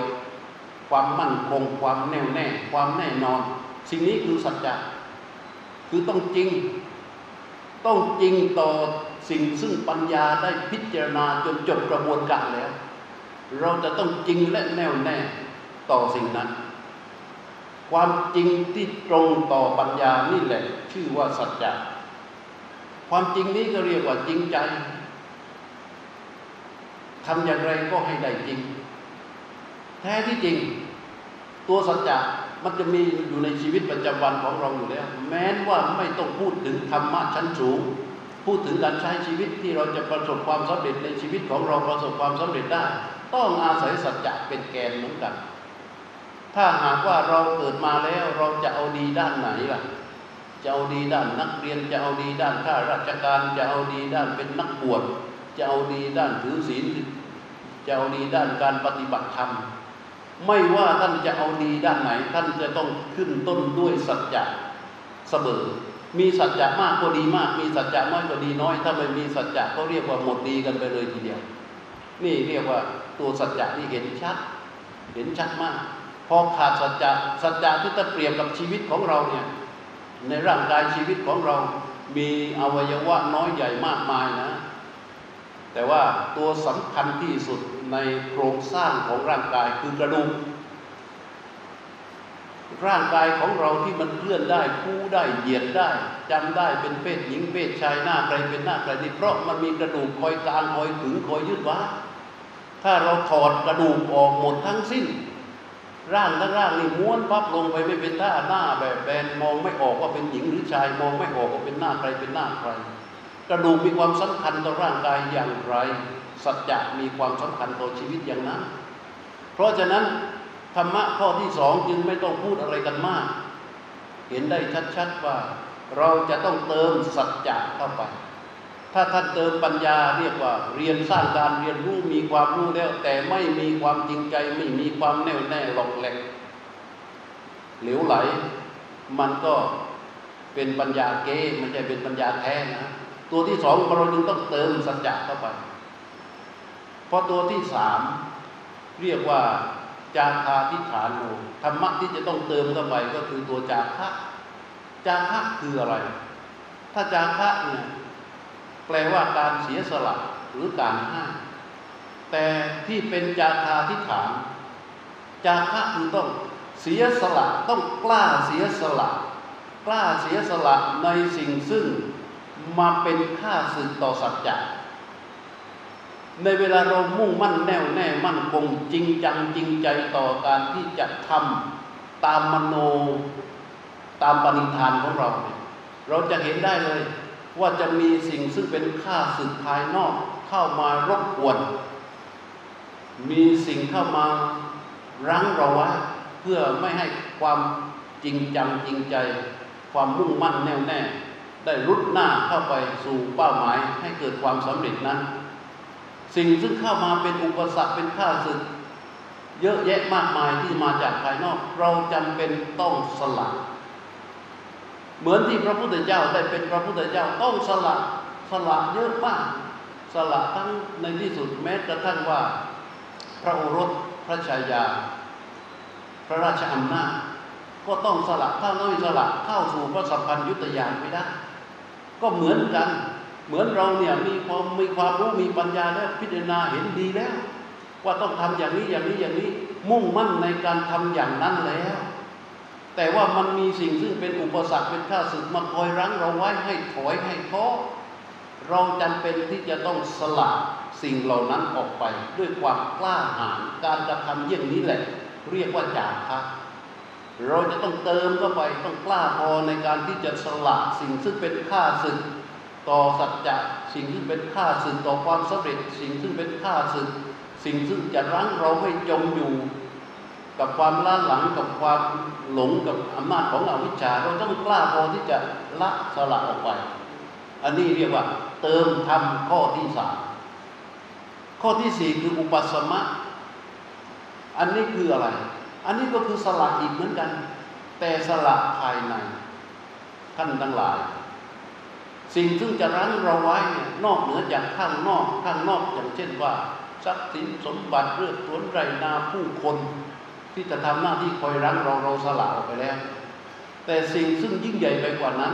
ความมั่นคง ความแน่วแน่ ความแน่นอน สิ่งนี้คือสัจจะคือต้องจริง ต้องจริงต่อสิ่งซึ่งปัญญาได้พิจารณาจนจบกระบวนการแล้ว เราจะต้องจริงและแน่วแน่ต่อสิ่งนั้น ความจริงที่ตรงต่อปัญญานี่แหละ ชื่อว่าสัจจะความจริงนี้ก็เรียกว่าจริงใจทำอย่างไรก็ให้ได้จริง แท้ที่จริง ตัวสัจจะมันจะมีอยู่ในชีวิตประจำวันของเราอยู่แล้ว แม้ว่าไม่ต้องพูดถึงธรรมะชั้นสูง พูดถึงการใช้ชีวิตที่เราจะประสบความสำเร็จในชีวิตของเราประสบความสำเร็จได้ ต้องอาศัยสัจจะเป็นแกนเหมือนกัน ถ้าหากว่าเราเกิดมาแล้วเราจะเอาดีด้านไหนล่ะ จะเอาดีด้านนักเรียนจะเอาดีด้านข้าราชการ จะเอาดีด้านเป็นนักบวชจะเอาดีด้านถือศีลจะเอาดีด้านการปฏิบัติธรรมไม่ว่าท่านจะเอาดีด้านไหน ท่านจะต้องขึ้นต้นด้วยสัจจะเสมอมีสัจจะมากก็ดีมาก มีสัจจะน้อยก็ดีน้อย ถ้าไม่มีสัจจะก็เรียกว่าหมดดีกันไปเลยทีเดียว นี่เรียกว่าตัวสัจจะที่เห็นชัด เห็นชัดมาก พอขาดสัจจะสัจจะที่จะเปรียบกับชีวิตของเราเนี่ยในร่างกายชีวิตของเรามีอวัยวะน้อยใหญ่มากมายนะ แต่ว่าตัวสำคัญที่สุดในโครงสร้างของร่างกายคือกระดูกร่างกายของเราที่มันเคลื่อนได้คู่ได้เหยียดได้จำได้เป็นเพศหญิงเพศชายหน้าใครเป็นหน้าใครนี่เพราะมันมีกระดูกคอยกลางคอยถึงคอยยึดว้ถ้าเราถอดกระดูกออกหมดทั้งสิ้น ร่างทั้งร่างนี่ม้วนพับลงไปไม่เป็นท่าหน้าแบบแบนมองไม่ออกว่าเป็นหญิงหรือชายมองไม่ออกว่าเป็นหน้าใครเป็นหน้าใคร กระดูกมีความสำคัญต่อร่างกายอย่างไร สัจจะมีความสำคัญต่อชีวิตอย่างนั้น เพราะฉะนั้นธรรมะข้อที่สองจึงไม่ต้องพูดอะไรกันมาก เห็นได้ชัดๆว่า เราจะต้องเติมสัจจะเข้าไป ถ้าท่านเติมปัญญาเรียกว่า เรียนสร้างการเรียนรู้มีความรู้แล้ว แต่ไม่มีความจริงใจไม่มีความแน่วแน่หลอกแหลกเหลวไหล มันก็เป็นปัญญาเก้ม่ใช่เป็นปัญญาแท้นะตัวที่สองเราจึงต้องเติมสัจจะเข้าไปเพราะตัวที่สามเรียกว่าจาคาทิฐานโนธรรมะที่จะต้องเติมเข้าไปก็คือตัวจาคะจาคะคืออะไร ถ้าจาคะเนี่ย แปลว่าการเสียสละหรือการให้แต่ที่เป็นจาคาทิฐานจาคะคือต้องเสียสละต้องกล้าเสียสละ กล้าเสียสละในสิ่งซึ่งมาเป็นค่าสึกต่อสัจจะในเวลาเรามุ่งมั่นแน่วแน่มั่นคงจริงจังจริงใจต่อการที่จะทำตามมโนตามปณิธานของเราเนี่ยเราจะเห็นได้เลย ว่าจะมีสิ่งซึ่งเป็นค่าสึกภายนอกเข้ามารบกวน มีสิ่งเข้ามารั้งเราไว้เพื่อไม่ให้ความจริงจังจริงใจ ความมุ่งมั่นแน่วแน่ ได้รุดหน้าเข้าไปสู่เป้าหมายให้เกิดความสำเร็จนั้น สิ่งซึ่งเข้ามาเป็นอุปสรรคเป็นข้าศึกเยอะแยะมากมายที่มาจากภายนอก เราจำเป็นต้องสละ เหมือนที่พระพุทธเจ้าได้เป็นพระพุทธเจ้าต้องสละสละเยอะมาก สละทั้งในที่สุดแม้กระทั่งว่า พระโอรสพระชายา พระราชอำนาจก็ต้องสละถ้าไม่สละเข้าสู่พระสัมพันธ์ยุตยานไม่ได้ ก็เหมือนกัน เหมือนเราเนี่ยมีความมีความรู้มีปัญญาแล้วพิจารณาเห็นดีแล้ว ว่าต้องทำอย่างนี้อย่างนี้อย่างนี้ มุ่งมั่นในการทำอย่างนั้นแล้ว แต่ว่ามันมีสิ่งซึ่งเป็นอุปสรรคเป็นข้าศึกมาคอยรั้งเราไว้ให้ถอยให้ท้อเราจำเป็นที่จะต้องสละสิ่งเหล่านั้นออกไป ด้วยความกล้าหาญการกระทำเยี่ยงนี้แหละ เรียกว่าจาคะเราจะต้องเติมเข้าไปต้องกล้าพอในการที่จะสละสิ่งซึ่งเป็นข้าศึกต่อสัจจะสิ่งที่เป็นข้าศึกต่อความสำเร็จ สิ่งซึ่งเป็นข้าศึก สิ่งซึ่งจะรั้งเราให้จมอยู่ กับความล้าหลังกับความหลงกับอำนาจของอวิชชาเราต้องกล้าพอที่จะละสละออกไป อันนี้เรียกว่า เติมทำข้อที่สามข้อที่สี่คืออุปสมะ อันนี้คืออะไร อันนี้ก็คือสละอีกเหมือนกัน แต่สละภายในท่านทั้งหลาย สิ่งซึ่งจะรั้งเราไว้เนี่ยนอกเหนือจากข้างนอกข้างนอกอย่างเช่นว่าทรัพย์สินสมบัติเรื่องสวนไรนาผู้คน ที่จะทำหน้าที่คอยรั้งเราเราสละออกไปแล้ว แต่สิ่งซึ่งยิ่งใหญ่ไปกว่านั้น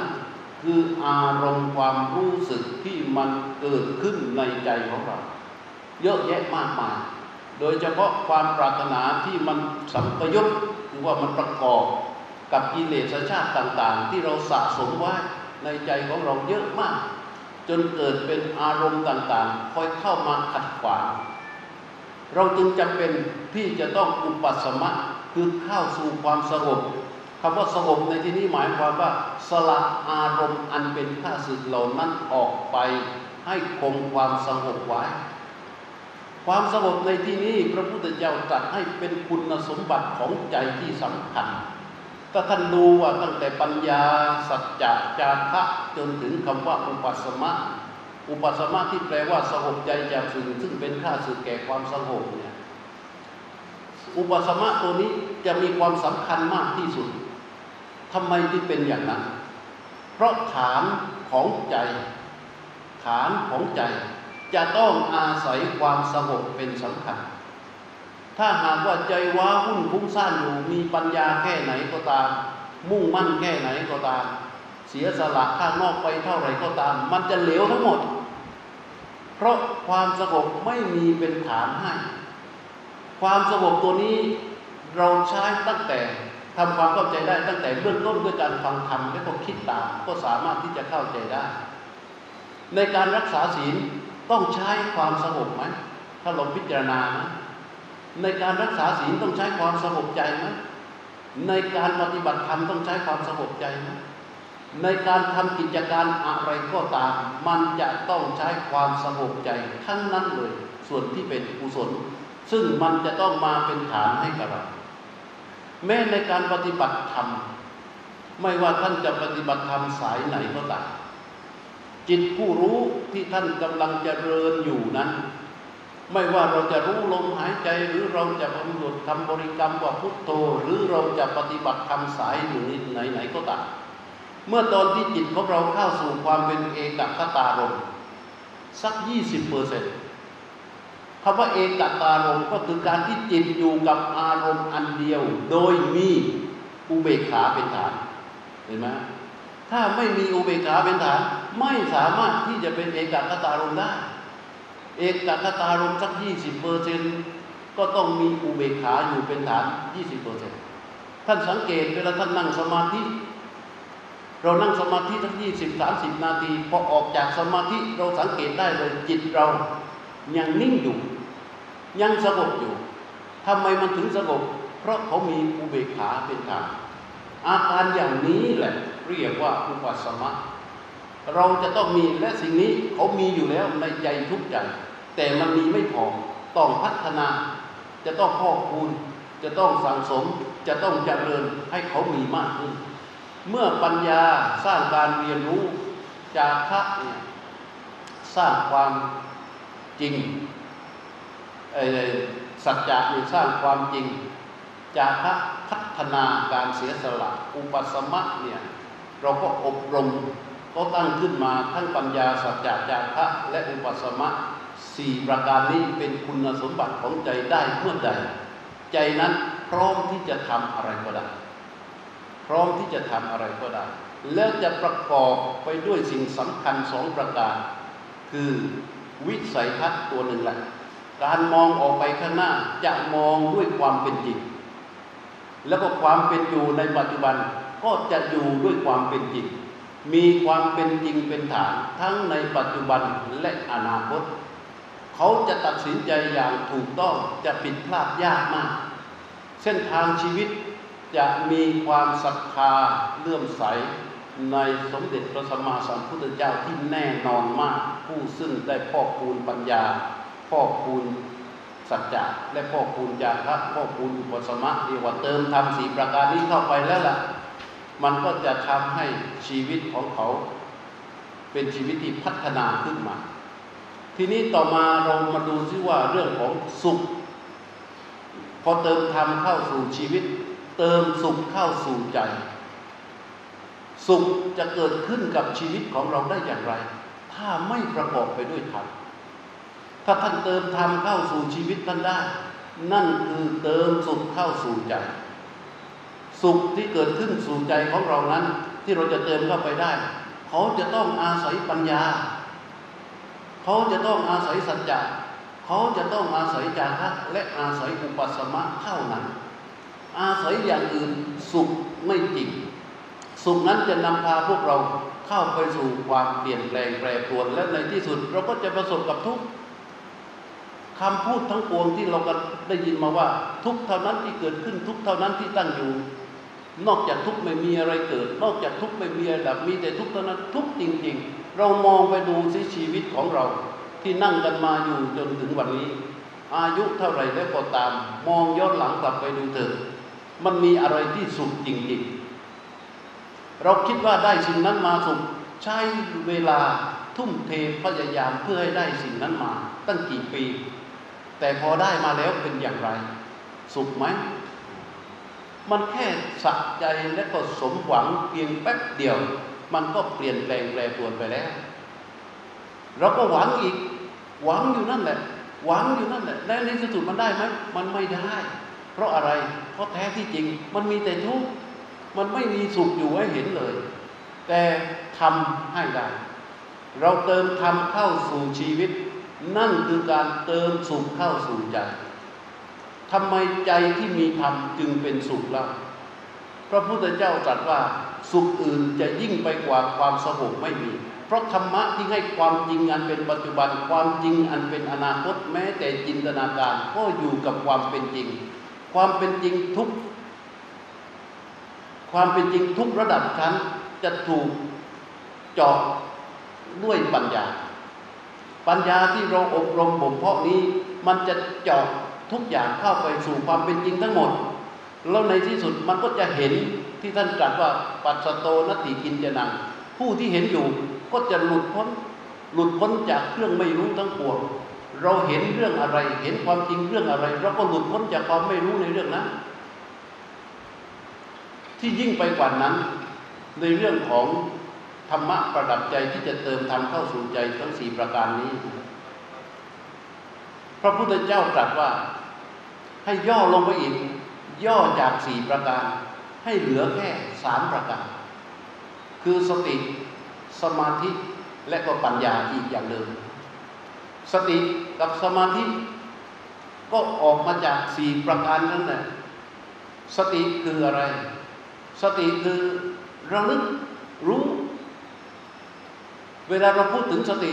คืออารมณ์ความรู้สึกที่มันเกิดขึ้นในใจของเรา เยอะแยะมากมาย โดยเฉพาะความปรารถนาที่มันสัมปยุตหรือว่ามันประกอบกับกิเลสชาติต่าง ๆ ที่เราสะสมไว้ในใจของเราเยอะมาก จนเกิดเป็นอารมณ์ต่างๆ คอยเข้ามาขัดขวาง เราจึงจำเป็นที่จะต้องอุปสมะคือเข้าสู่ความสงบคำว่าสงบในที่นี้หมายความว่าสละอารมณ์อันเป็นข้าศึกเหล่านั้นออกไปให้คงความสงบไว้ ความสงบในที่นี้พระพุทธเจ้าตรัสให้เป็นคุณสมบัติของใจที่สำคัญถ้าท่านดูว่าตั้งแต่ปัญญาสัจจะจาระจนถึงคำว่าอุปสมะ อุปสมะที่แปลว่าสงบใจจากสิ่งซึ่งเป็นค่าสึกแก่ความสงบเนี่ยอุปสมะตัวนี้จะมีความสำคัญมากที่สุดทำไมที่เป็นอย่างนั้น เพราะฐานของใจ ฐานของใจ จะต้องอาศัยความสงบเป็นสำคัญ ถ้าหากว่าใจว้าวุ่นฟุ้งซ่านอยู่มีปัญญาแค่ไหนก็ตาม มุ่งมั่นแค่ไหนก็ตาม เสียสละข้างนอกไปเท่าไหร่ก็ตาม มันจะเหลวทั้งหมด เพราะความสงบไม่มีเป็นฐานให้ ความสงบตัวนี้เราใช้ตั้งแต่ทำความเข้าใจได้ตั้งแต่เบื้องต้นด้วยการฟังธรรมและก็คิดตามก็สามารถที่จะเข้าใจได้ ในการรักษาศีลต้องใช้ความสงบไหมถ้าเราพิจารณานะในการรักษาศีลต้องใช้ความสงบใจไหมในการปฏิบัติธรรมต้องใช้ความสงบใจไหม ในการทำกิจการอะไรก็ตาม มันจะต้องใช้ความสงบใจทั้งนั้นเลย ส่วนที่เป็นกุศล ซึ่งมันจะต้องมาเป็นฐานให้กับเรา แม้ในการปฏิบัติธรรม ไม่ว่าท่านจะปฏิบัติธรรมสายไหนก็ตามจิตผู้รู้ที่ท่านกำลังจเจริญอยู่นั้น ไม่ว่าเราจะรู้ลมหายใจหรือเราจะกำหนดทำบริกรรมว่าพุทโธ หรือเราจะปฏิบัติธรรมสายอยู่ไหนไหนก็ตาม เมื่อตอนที่จิตของเราเข้าสู่ความเป็นเอกคตารมสักยี่สิบเปอร์เซ็นต์คำว่าเอกตารมก็คือการที่จิตอยู่กับอารมณ์อันเดียว โดยมีอุเบกขาเป็นฐานเห็นไหมถ้าไม่มีอุเบกขาเป็นฐาน ไม่สามารถที่จะเป็นเอกคตารมได้ เอกคตารมสักยี่สิบเปอร์เซ็นต์ก็ต้องมีอุเบกขาอยู่เป็นฐานยี่สิบเปอร์เซ็นต์ท่านสังเกตเวลาท่านนั่งสมาธิ เรานั่งสมาธิทั้งยี่สิบสามสิบนาทีพอออกจากสมาธิเราสังเกตได้เลยจิตเรายังนิ่งอยู่ ยังสงบอยู่ทำไมมันถึงสงบ เพราะเขามีอุเบกขาเป็นฐานอาการอย่างนี้แหละเรียกว่าอุปสมะเราจะต้องมีและสิ่งนี้เขามีอยู่แล้วในใจทุกใจแต่มันมีไม่พอต้องพัฒนา จะต้องพอกคูณ จะต้องสั่งสม จะต้องเจริญให้เขามีมากขึ้น เมื่อปัญญาสร้างการเรียนรู้จากคะเนี่ยสร้างความจริงสัจจะเนี่ยสร้างความจริง จากพัฒนาการเสียสละอุปสมะเนี่ยเราก็อบรมก็ตั้งขึ้นมาทั้งปัญญาสัจจะจาระและอุปสมะสี่ประการนี้เป็นคุณสมบัติของใจได้เมื่อใดใจนั้นพร้อมที่จะทำอะไรก็ได้ พร้อมที่จะทำอะไรก็ได้ แล้วจะประกอบไปด้วยสิ่งสำคัญสองประการ คือวิสัยทัศน์ตัวหนึ่งแหละการมองออกไปข้างหน้าจะมองด้วยความเป็นจริง แล้วก็ความเป็นอยู่ในปัจจุบันก็จะอยู่ด้วยความเป็นจริง มีความเป็นจริงเป็นฐานทั้งในปัจจุบันและอนาคต เขาจะตัดสินใจอย่างถูกต้องจะผิดพลาดยากมาก เส้นทางชีวิต จะมีความศรัทธาเลื่อมใสในสมเด็จพระสัมมาสัมพุทธเจ้าที่แน่นอนมาก ผู้ซึ่งได้พ่อคูณปัญญา พ่อคูณสัจจะและพ่อคูณจาระพ่อคูณอุปสมะเรียกว่าเติมทำสีประการนี้เข้าไปแล้วล่ะ มันก็จะทำให้ชีวิตของเขา เป็นชีวิตที่พัฒนาขึ้นมา ทีนี้ต่อมาเรามาดูซิว่าเรื่องของสุข พอเติมธรรมเข้าสู่ชีวิต เติมสุขเข้าสู่ใจ สุขจะเกิดขึ้นกับชีวิตของเราได้อย่างไร ถ้าไม่ประกอบไปด้วยธรรมถ้าท่านเติมธรรมเข้าสู่ชีวิตท่านได้ นั่นคือเติมสุขเข้าสู่ใจ สุขที่เกิดขึ้นสู่ใจของเรานั้น ที่เราจะเติมเข้าไปได้ เขาจะต้องอาศัยปัญญา เขาจะต้องอาศัยสัจจะเขาจะต้องอาศัยจาระและอาศัยอุปสมะเท่านั้น อาศัยอย่างอื่นสุขไม่จริง สุขนั้นจะนำพาพวกเราเข้าไปสู่ความเปลี่ยนแปลงแปรปรวน และในที่สุด เราก็จะประสบกับทุกข์คำพูดทั้งปวงที่เราก็ได้ยินมาว่า ทุกเท่านั้นที่เกิดขึ้นทุกเท่านั้นที่ตั้งอยู่ นอกจากทุกไม่มีอะไรเกิด นอกจากทุกไม่มีอะไรดับมีแต่ทุกเท่านั้นทุกจริง ๆ เรามองไปดูสิชีวิตของเรา ที่นั่งกันมาอยู่จนถึงวันนี้ อายุเท่าไรแล้วก็ตาม มองย้อนหลังกลับไปดูเถิด มันมีอะไรที่สุขจริงๆ เราคิดว่าได้สิ่งนั้นมาสุขใช้เวลาทุ่มเทพยายามเพื่อให้ได้สิ่งนั้นมา ตั้งกี่ปี แต่พอได้มาแล้วเป็นอย่างไร สุขไหม มันแค่สักใจและก็สมหวังเพียงแป๊บเดียว มันก็เปลี่ยนแปลงแปรปรวนไปแล้ว เราก็หวังอีก หวังอยู่นั่นแหละ หวังอยู่นั่นแหละแล้วในที่สุดมันได้ไหมมันไม่ได้ เพราะอะไร เพราะแท้ที่จริง มันมีแต่ทุกข์มันไม่มีสุขอยู่ให้เห็นเลย แต่ทำให้ได้ เราเติมทำเข้าสู่ชีวิต นั่นคือการเติมสุขเข้าสู่ใจทำไมใจที่มีธรรมจึงเป็นสุขล่ะพระพุทธเจ้าตรัสว่าสุขอื่นจะยิ่งไปกว่าความสงบไม่มี เพราะธรรมะที่ให้ความจริงอันเป็นปัจจุบัน ความจริงอันเป็นอนาคต แม้แต่จินตนาการก็อยู่กับความเป็นจริง ความเป็นจริงทุก ความเป็นจริงทุกระดับชั้นจะถูกเจาะด้วยปัญญา ปัญญาที่เราอบรมบ่มเพาะนี้ มันจะเจาะทุกอย่างเข้าไปสู่ความเป็นจริงทั้งหมด แล้วในที่สุดมันก็จะเห็นที่ท่านตรัสว่าปัสสโตนติกินจะนัง ผู้ที่เห็นอยู่ก็จะหลุดพ้นหลุดพ้นจากเครื่องไม่รู้ทั้งปวง เราเห็นเรื่องอะไร เห็นความจริงเรื่องอะไร เราก็หลุดพ้นจากความไม่รู้ในเรื่องนั้น ที่ยิ่งไปกว่านั้น ในเรื่องของธรรมะประดับใจที่จะเติมธรรมเข้าสู่ใจทั้งสี่ประการนี้ พระพุทธเจ้าตรัสว่า ให้ย่อลงไปอีก ย่อจากสี่ประการ ให้เหลือแค่สามประการ คือสติ สมาธิและก็ปัญญาอีกอย่างเดิม สติกับสมาธิ ก็ออกมาจากสี่ประการนั้นแหละสติคืออะไร สติคือระลึกรู้ เวลาเราพูดถึงสติ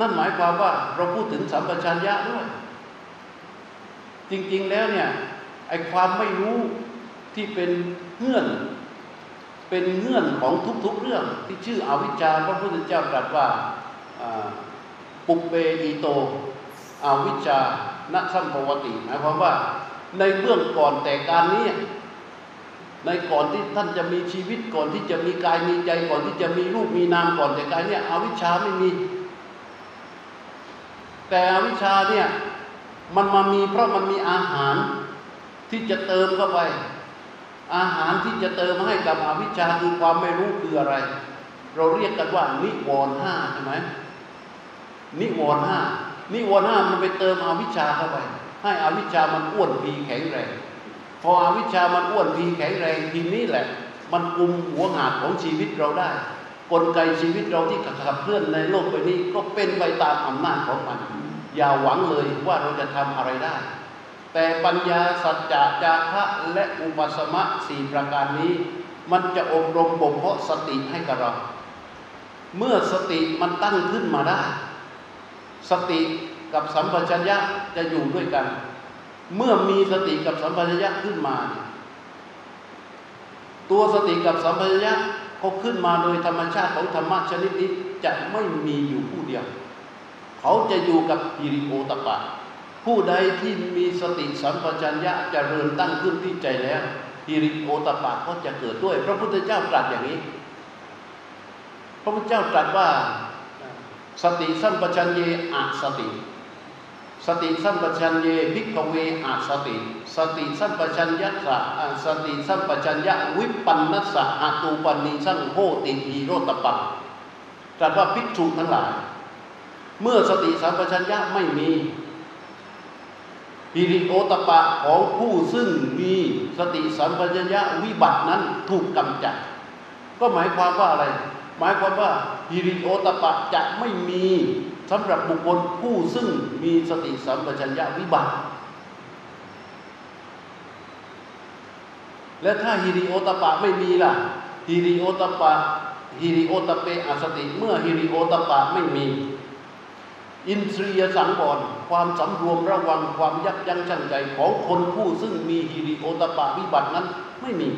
นั่นหมายความว่าเราพูดถึงสัมปชัญญะด้วย จริงๆแล้วเนี่ยไอ้ความไม่รู้ที่เป็นเงื่อน เป็นเงื่อนของทุกๆเรื่องที่ชื่ออวิชชาพระพุทธเจ้าตรัสว่า ปุเปอีโตอวิชชาณสัมภวติหมายความว่าในเบื้องก่อนแต่การนี้ในก่อนที่ท่านจะมีชีวิตก่อนที่จะมีกายมีใจก่อนที่จะมีรูปมีนามก่อนแต่กายเนี่ยอวิชชาไม่มี แต่อวิชชาเนี่ยมันมามีเพราะมันมีอาหารที่จะเติมเข้าไป อาหารที่จะเติมให้กับอวิชชาคือความไม่รู้คืออะไร เราเรียกกันว่านิวรณ์ห้าใช่ไหม นิวรณ์ห้านิวรณ์ห้ามันไปเติมอวิชชาเข้าไป ให้อวิชชามันอ้วนพีแข็งแรง พออวิชชามันอ้วนพีแข็งแรงทีนี้แหละ มันกุมหัวหาดของชีวิตเราได้กลไกชีวิตเราที่ขับเคลื่อนในโลกใบนี้ก็เป็นไปตามอำนาจของมัน อย่าหวังเลยว่าเราจะทำอะไรได้ แต่ปัญญาสัจจะจาระและอุปสมะสี่ประการนี้ มันจะอบรมบ่มเพาะสติให้กับเรา เมื่อสติมันตั้งขึ้นมาได้ สติกับสัมปชัญญะจะอยู่ด้วยกัน เมื่อมีสติกับสัมปชัญญะขึ้นมา ตัวสติกับสัมปชัญญะเขาขึ้นมาโดยธรรมชาติของธรรมะชนิดนี้จะไม่มีอยู่ผู้เดียว เขาจะอยู่กับฮิริโอตปะ ผู้ใดที่มีสติสัมปชัญญะจะเริญตั้งขึ้นที่ใจแล้วฮิริโอตปะก็จะเกิดด้วย พระพุทธเจ้าตรัสอย่างนี้ พระพุทธเจ้าตรัสว่า สติสัมปชัญญะอสติ สติสัมปชัญเยพิกเวอาสติ สติสัมปชัญญะสะสติสัมปชัญญะวิปันนัสสะอาตูปันนิสังโหติหีโรตปังตรัสว่าภิกษุทั้งหลาย เมื่อสติสัมปชัญญะไม่มีฮิริโอตปะของผู้ซึ่งมีสติสัมปชัญญะวิบัตินั้นถูกกำจัด ก็หมายความว่าอะไร หมายความว่าฮิริโอตปะจะไม่มีสำหรับบุคคลผู้ซึ่งมีสติสัมปชัญญะวิบัติ และถ้าฮิริโอตปะไม่มีล่ะฮิริโอตปะฮิริโอตเปอสติ เมื่อฮิริโอตปะไม่มี อินทรียสังวรความสำรวมระวังความยับยั้งชั่งใจของคนผู้ซึ่งมีฮิริโอตปะวิบัตินั้นไม่มี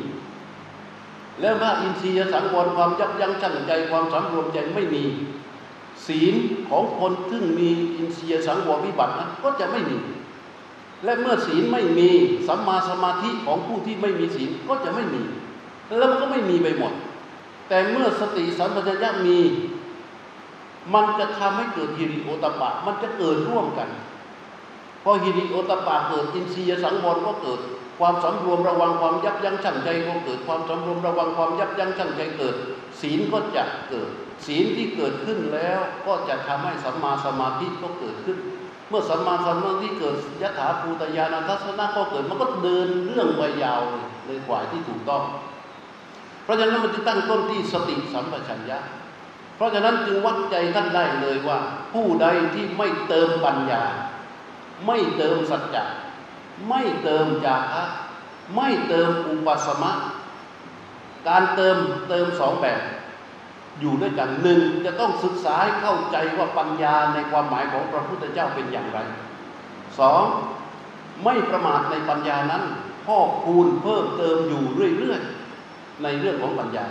แล้วถ้าอินทรียสังวรความยับยั้งชั่งใจความสำรวมใจไม่มี ศีลของคนซึ่งมีอินทรียสังวรวิบัตินะก็จะไม่มี และเมื่อศีลไม่มีสัมมาสมาธิของผู้ที่ไม่มีศีลก็จะไม่มี แล้วมันก็ไม่มีไปหมด แต่เมื่อสติสัมปชัญญะมี มันจะทำให้เกิดฮิริโอตปะ มันจะเกิดร่วมกันพอฮิริโอตปะเกิดอินทรียสังวรก็เกิด ความสำรวมระวังความยับยั้งชั่งใจก็เกิด ความสำรวมระวังความยับยั้งชั่งใจเกิด ศีลก็จะเกิด ศีลที่เกิดขึ้นแล้วก็จะทำให้สัมมาสมาธิก็เกิดขึ้น เมื่อสัมมาสมาธิเกิดยถาภูตยานัทัศนะก็เกิดมันก็เดินเรื่องไปยาวเลยกว่าที่ถูกต้อง เพราะฉะนั้นมันจะตั้งต้นที่สติสัมปชัญญะ เพราะฉะนั้นจึงวัดใจท่านได้เลยว่า ผู้ใดที่ไม่เติมปัญญา ไม่เติมสัจจะ ไม่เติมญาคะไม่เติมอุปสมะ การเติมเติมสองแบบ อยู่ด้วยกันหนึ่งจะต้องศึกษาให้เข้าใจว่าปัญญาในความหมายของพระพุทธเจ้าเป็นอย่างไรสองไม่ประมาทในปัญญานั้นพ่อคูณเพิ่มเติมอยู่เรื่อยๆในเรื่องของปัญญา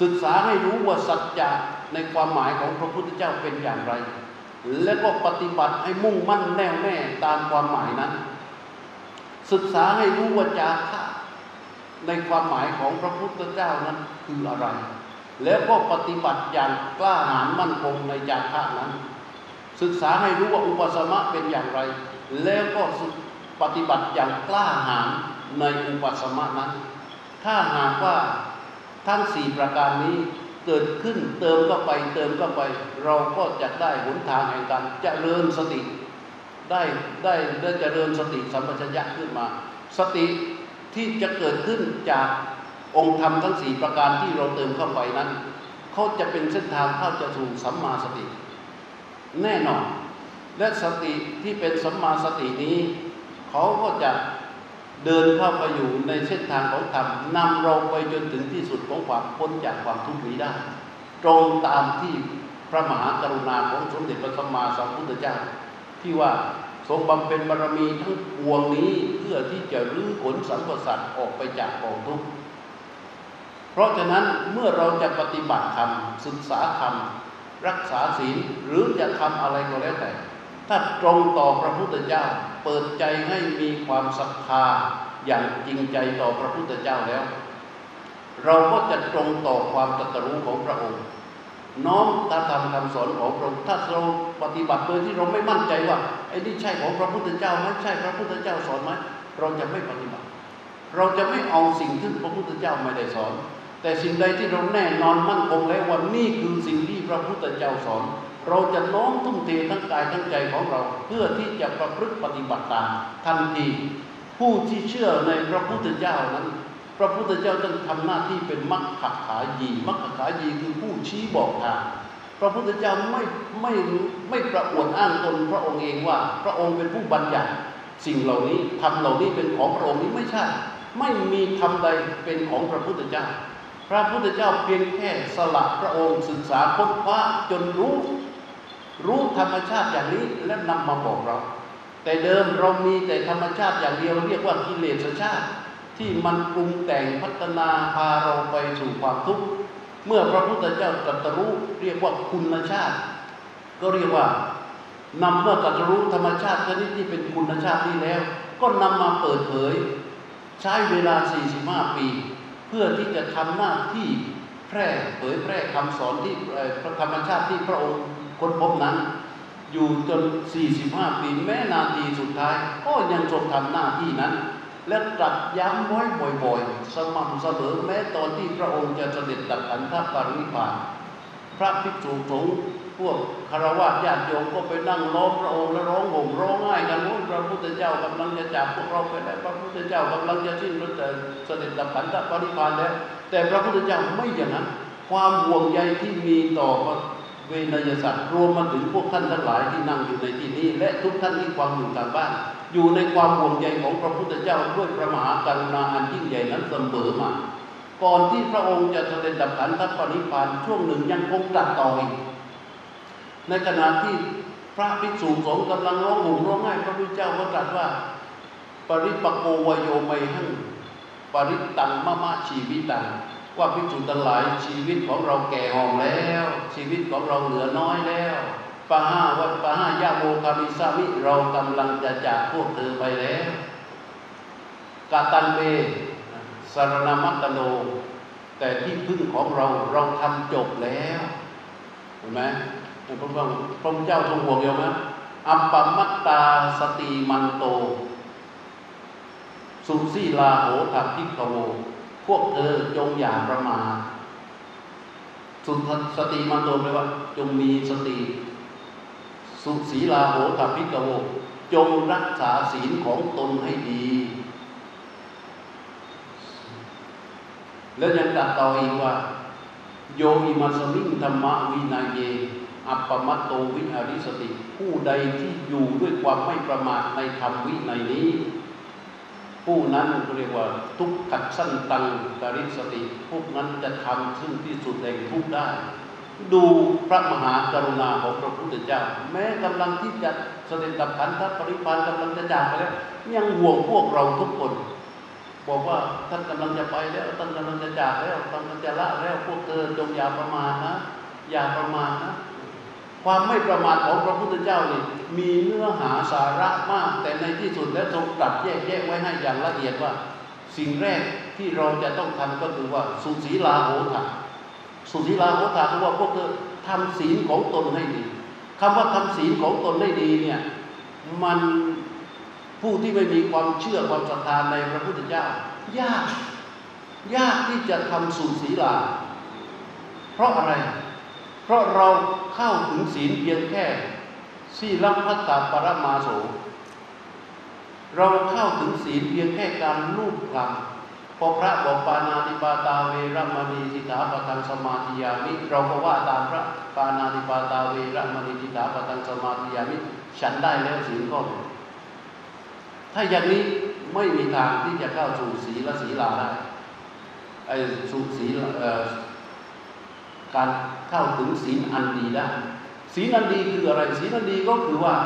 ศึกษาให้รู้ว่าสัจจะในความหมายของพระพุทธเจ้าเป็นอย่างไร และก็ปฏิบัติให้มุ่งมั่นแน่วแน่ตามความหมายนั้น ศึกษาให้รู้ว่าจาระในความหมายของพระพุทธเจ้านั้นคืออะไร แล้วก็ปฏิบัติอย่างกล้าหาญมั่นคงในจาระนั้น ศึกษาให้รู้ว่าอุปสมะเป็นอย่างไร แล้วก็ปฏิบัติอย่างกล้าหาญในอุปสมะนั้น ถ้าหากว่าทั้งสี่ประการนี้ เกิดขึ้นเติมเข้าไปเติมเข้าไป เราก็จะได้หนทางแห่งการเจริญสติ ได้ได้ได้เจริญสติสัมปชัญญะขึ้นมา สติที่จะเกิดขึ้นจากองค์ธรรมทั้งสี่ประการที่เราเติมเข้าไปนั้นเขาจะเป็นเส้นทางเข้าจะสู่สัมมาสติ แน่นอน และสติที่เป็นสัมมาสตินี้เขาก็จะ เดินเข้าไปอยู่ในเส้นทางของธรรมนำเราไปจนถึงที่สุดของความพ้นจากความทุกข์นี้ได้ ตรงตามที่พระมหากรุณาของสมเด็จพระสัมมาสัมพุทธเจ้า ที่ว่าทรงบำเพ็ญบารมีทั้งปวงนี้เพื่อที่จะรื้อขนสัมปสัตว์ออกไปจากกองทุกข์เพราะฉะนั้นเมื่อเราจะปฏิบัติธรรมศึกษาธรรมรักษาศีลหรือจะทำอะไรก็แล้วแต่ ถ้าตรงต่อพระพุทธเจ้า เปิดใจให้มีความศรัทธาอย่างจริงใจต่อพระพุทธเจ้าแล้ว เราก็จะตรงต่อความตรัสรู้ของพระองค์ น้อมตาธรรมคำสอนของพระองค์ถ้าเราปฏิบัติโดยที่เราไม่มั่นใจว่าไอ้นี่ใช่ของพระพุทธเจ้าไหมใช่พระพุทธเจ้าสอนไหมเราจะไม่ปฏิบัติ เราจะไม่เอาสิ่งที่พระพุทธเจ้าไม่ได้สอน แต่สิ่งใดที่เราแน่นอนมั่นคงแล้วว่านี่คือสิ่งที่พระพุทธเจ้าสอน เราจะน้อมทุ่มเททั้งกายทั้งใจของเรา เพื่อที่จะประพฤติปฏิบัติตามทันทีผู้ที่เชื่อในพระพุทธเจ้านั้น พระพุทธเจ้าต้องทำหน้าที่เป็นมัคคขายีมัคคขายีคือผู้ชี้บอกทางพระพุทธเจ้าไม่ไม่ไม่ประอวดอ้างตนพระองค์เองว่า พระองค์เป็นผู้บัญญัติสิ่งเหล่านี้ทำเหล่านี้เป็นของพระองค์นี้ไม่ใช่ ไม่มีทำใดเป็นของพระพุทธเจ้า พระพุทธเจ้าเพียงแค่สละพระองค์ศึกษาค้นคว้าจนรู้ รู้ธรรมชาติอย่างนี้และนำมาบอกเรา แต่เดิมเรามีแต่ธรรมชาติอย่างเดียวเรียกว่ากิเลสชาติ ที่มันปรุงแต่งพัฒนาพาเราไปสู่ความทุกข์เมื่อพระพุทธเจ้าตรัสรู้เรียกว่าคุณชาติ ก็เรียกว่านำเมื่อตรัสรู้ธรรมชาติชนิดที่เป็นคุณชาตินี้แล้ว ก็นำมาเปิดเผย ใช้เวลา 45 ปี เพื่อที่จะทำหน้าที่แพร่เผยแพร่คำสอนที่พระธรรมชาติที่พระองค์ ค้นพบนั้น อยู่จน 45 ปีแม้นาทีสุดท้าย ก็ยังทรงทำหน้าที่นั้น และตรัสย้ำไว้บ่อยๆ สม่ำเสมอแม้ตอนที่พระองค์จะเสด็จดับขันธปรินิพาน พระภิกษุสงฆ์พวกคารวะญาติโยมก็ไปนั่งล้อมพระองค์แล้วร้องห่มร้องไห้กันว่าพระพุทธเจ้ากำลังจะจากพวกเราไปแล้วพระพุทธเจ้ากำลังจะสิ้นรถเสด็จดับขันธปริพานแล้วแต่พระพุทธเจ้าไม่อย่างนั้นความห่วงใยที่มีต่อ เวนยสัตว์รวมมาถึงพวกท่านทั้งหลายที่นั่งอยู่ในที่นี้ และทุกท่านที่ฟังอยู่ทางบ้าน อยู่ในความห่วงใยของพระพุทธเจ้าด้วยพระมหากรุณาอันยิ่งใหญ่นั้นเสมอมา ก่อนที่พระองค์จะเสด็จดับขันธปริพานช่วงหนึ่งยังคงตัดต่ออีกในขณะที่พระภิกษุสงฆ์กำลังร้องห่มร้องไห้พระพุทธเจ้าก็ตรัสว่า ปริปโกวโยไมหังปริตังมะมะชีวิตัง ว่าภิกษุทั้งหลายชีวิตของเราแก่หอมแล้ว ชีวิตของเราเหลือน้อยแล้วปะห้าวัดปะห้ายาโมคามิสามิเรากำลังจะจากพวกเธอไปแล้วกะตัง เม สะระณะมัตตะโน แต่ที่พึ่งของเราเราทำจบแล้วเห็นไหมพระพุทธพระเจ้าทรงห่วงเยอะไหมอัปปมัตตาสติมันโต สุสีลาโหถะ ภิกขะโว พวกเธอจงอย่าประมาทสุสติมันโตแปลว่า จงมีสติ สุสีลาโหถะ ภิกขะโวจงรักษาศีลของตนให้ดี แล้วยังตัดต่ออีกว่า โยมิมัสมิงธรรมวินัยเย อัปปมัตโตวิหาริสติ ผู้ใดที่อยู่ด้วยความไม่ประมาทในธรรมวิในนี้ ผู้นั้นเรียกว่าทุกขัดสั้นตังกริสติ พวกนั้นจะทำซึ่งที่สุดแห่งทุกได้ ดูพระมหากรุณาของพระพุทธเจ้า แม้กำลังที่จะเสด็จดับขันธปริพานกำลังจะจากไปแล้วยังห่วงพวกเราทุกคน บอกว่าท่านกำลังจะไปแล้วท่านกำลังจะจากแล้วท่านกำลังจะละแล้วพวกเธอจงอย่าประมาทนะ อย่าประมาทนะ ความไม่ประมาทของพระพุทธเจ้านี่มีเนื้อหาสาระมาก แต่ในที่สุดแล้วทรงตัดแยกแยะไว้ให้อย่างละเอียดว่า สิ่งแรกที่เราจะต้องทำก็คือว่าสุสีลาโหถะสุสีลาโหถะคือว่าพวกเธอทำศีลของตนให้ดีคำว่าทำศีลของตนได้ดีเนี่ยมันผู้ที่ไม่มีความเชื่อความศรัทธาในพระพุทธเจ้า ยาก ยากที่จะทำสุสีลา เพราะอะไร เพราะเราเข้าถึงศีลเพียงแค่สี่ลัมพัตตาปรมาโสเราเข้าถึงศีลเพียงแค่การลูบคลำพอพระบอกปานาติปาตาเวรมณีสิกขาปทังสมาธิยามิ เราก็ว่าตามพระปานาติปาตาเวรมณีสิกขาปทังสมาธิยามิ ฉันได้แล้วศีลข้อหนึ่งถ้าอย่างนี้ไม่มีทางที่จะเข้าสู่ศีลศีลาได้ไอ้สู่ศีล การเข้าถึงศีลอันดีได้ศีลอันดีคืออะไรศีลอันดีก็คือว่า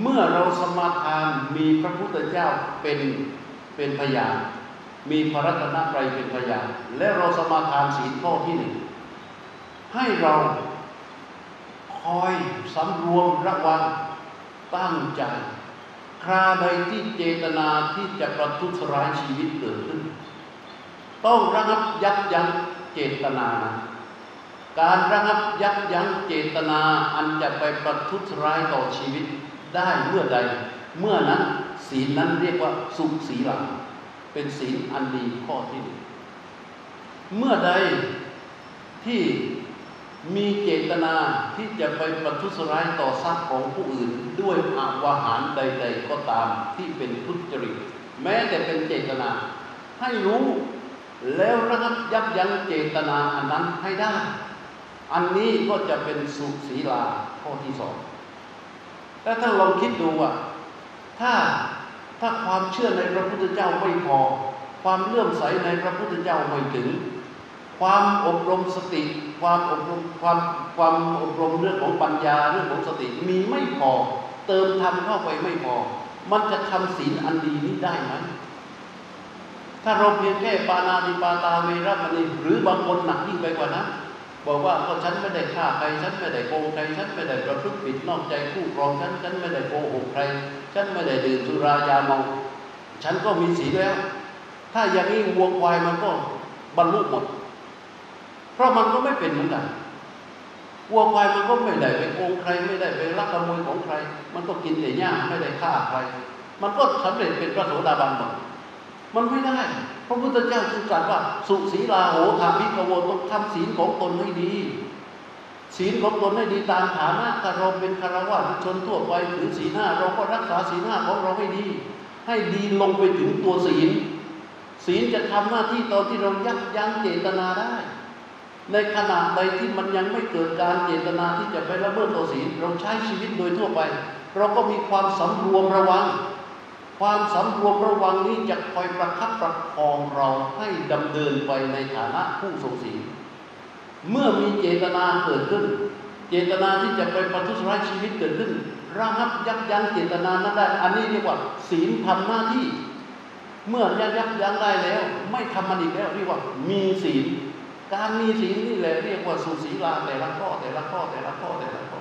เมื่อเราสมาทานมีพระพุทธเจ้าเป็นเป็นพยานมีพระรัตนตรัยเป็นพยานและเราสมาทานศีลข้อที่หนึ่งให้เราคอยสำรวมระวังตั้งใจ คราใดที่เจตนาที่จะประทุษร้ายชีวิตเกิดขึ้น ต้องระงับยับยั้งเจตนา การระงับยับยั้งเจตนาอันจะไปประทุษร้ายต่อชีวิตได้เมื่อใด เมื่อนั้นศีลนั้นเรียกว่าสุขศีลเป็นศีลอันดีข้อที่หนึ่งเมื่อใดที่มีเจตนาที่จะไปประทุษร้ายต่อทรัพย์ของผู้อื่น ด้วยอาวาหารใด ๆ ก็ตามที่เป็นทุจริต แม้แต่เป็นเจตนา ให้รู้แล้วระงับยับยั้งเจตนาอันนั้นให้ได้ อันนี้ก็จะเป็นสุศีลาข้อที่สองแล้วถ้าลองคิดดูว่าถ้าถ้าความเชื่อในพระพุทธเจ้าไม่พอ ความเลื่อมใสในพระพุทธเจ้าไม่ถึง ความอบรมสติ ความอบรมความความอบรมเรื่องของปัญญาเรื่องของสติมีไม่พอ เติมทำเข้าไปไม่พอ มันจะทำศีลอันดีนี้ได้ไหมถ้าเราเพียงแค่ปานาติปาตาเวรมณีหรือบางคนหนักยิ่งไปกว่านั้น บอกว่าก็ฉันไม่ได้ฆ่าใครฉันไม่ได้โกงใครฉันไม่ได้ประพฤติผิดนอกใจคู่ครองฉันฉันไม่ได้โกหกใคร ฉันไม่ได้ดื่มสุรายาเมาฉันก็มีศีแล้ว ถ้าอย่างนี้วัวควายมันก็บรรลุหมด เพราะมันก็ไม่เป็นเหมือนกันวัวควายมันก็ไม่ได้ไปโกงใคร ไม่ได้ไปลักขโมยของใคร มันก็กินแต่หญ้าไม่ได้ฆ่าใคร มันก็สำเร็จเป็นพระโสดาบันหมดมันไม่ได้ ระพุทธเจ้าจึงตรัสว่า สุศีลาโหธามิกโวต้องทำศีลของตนให้ดี ศีลของตนให้ดีตามฐานะถ้าเราเป็นคารวะชนทั่วไปถือศีลห้าเราก็รักษาศีลห้าของเราให้ดี ให้ดีลงไปถึงตัวศีล ศีลจะทำหน้าที่ตอนที่เรายับยั้งเจตนาได้ ในขณะใดที่มันยังไม่เกิดการเจตนาที่จะไปละเมิดตัวศีลเราใช้ชีวิตโดยทั่วไป เราก็มีความสำรวมระวัง ความสำรวมระวังนี้จะคอยประคับประคองเราให้ดำเนินไปในฐานะผู้ทรงศีลเมื่อมีเจตนาเกิดขึ้น เจตนาที่จะไปประทุษร้ายชีวิตเกิดขึ้นระงับยับยั้งเจตนานั้นได้ อันนี้เรียกว่า ศีลทำหน้าที่ เมื่อยับยับยั้งได้แล้ว ไม่ทำมันอีกแล้วเรียกว่า มีศีลการมีศีลนี่แหละเรียกว่าสุศีลาแต่ละข้อแต่ละข้อแต่ละข้อแต่ละข้อ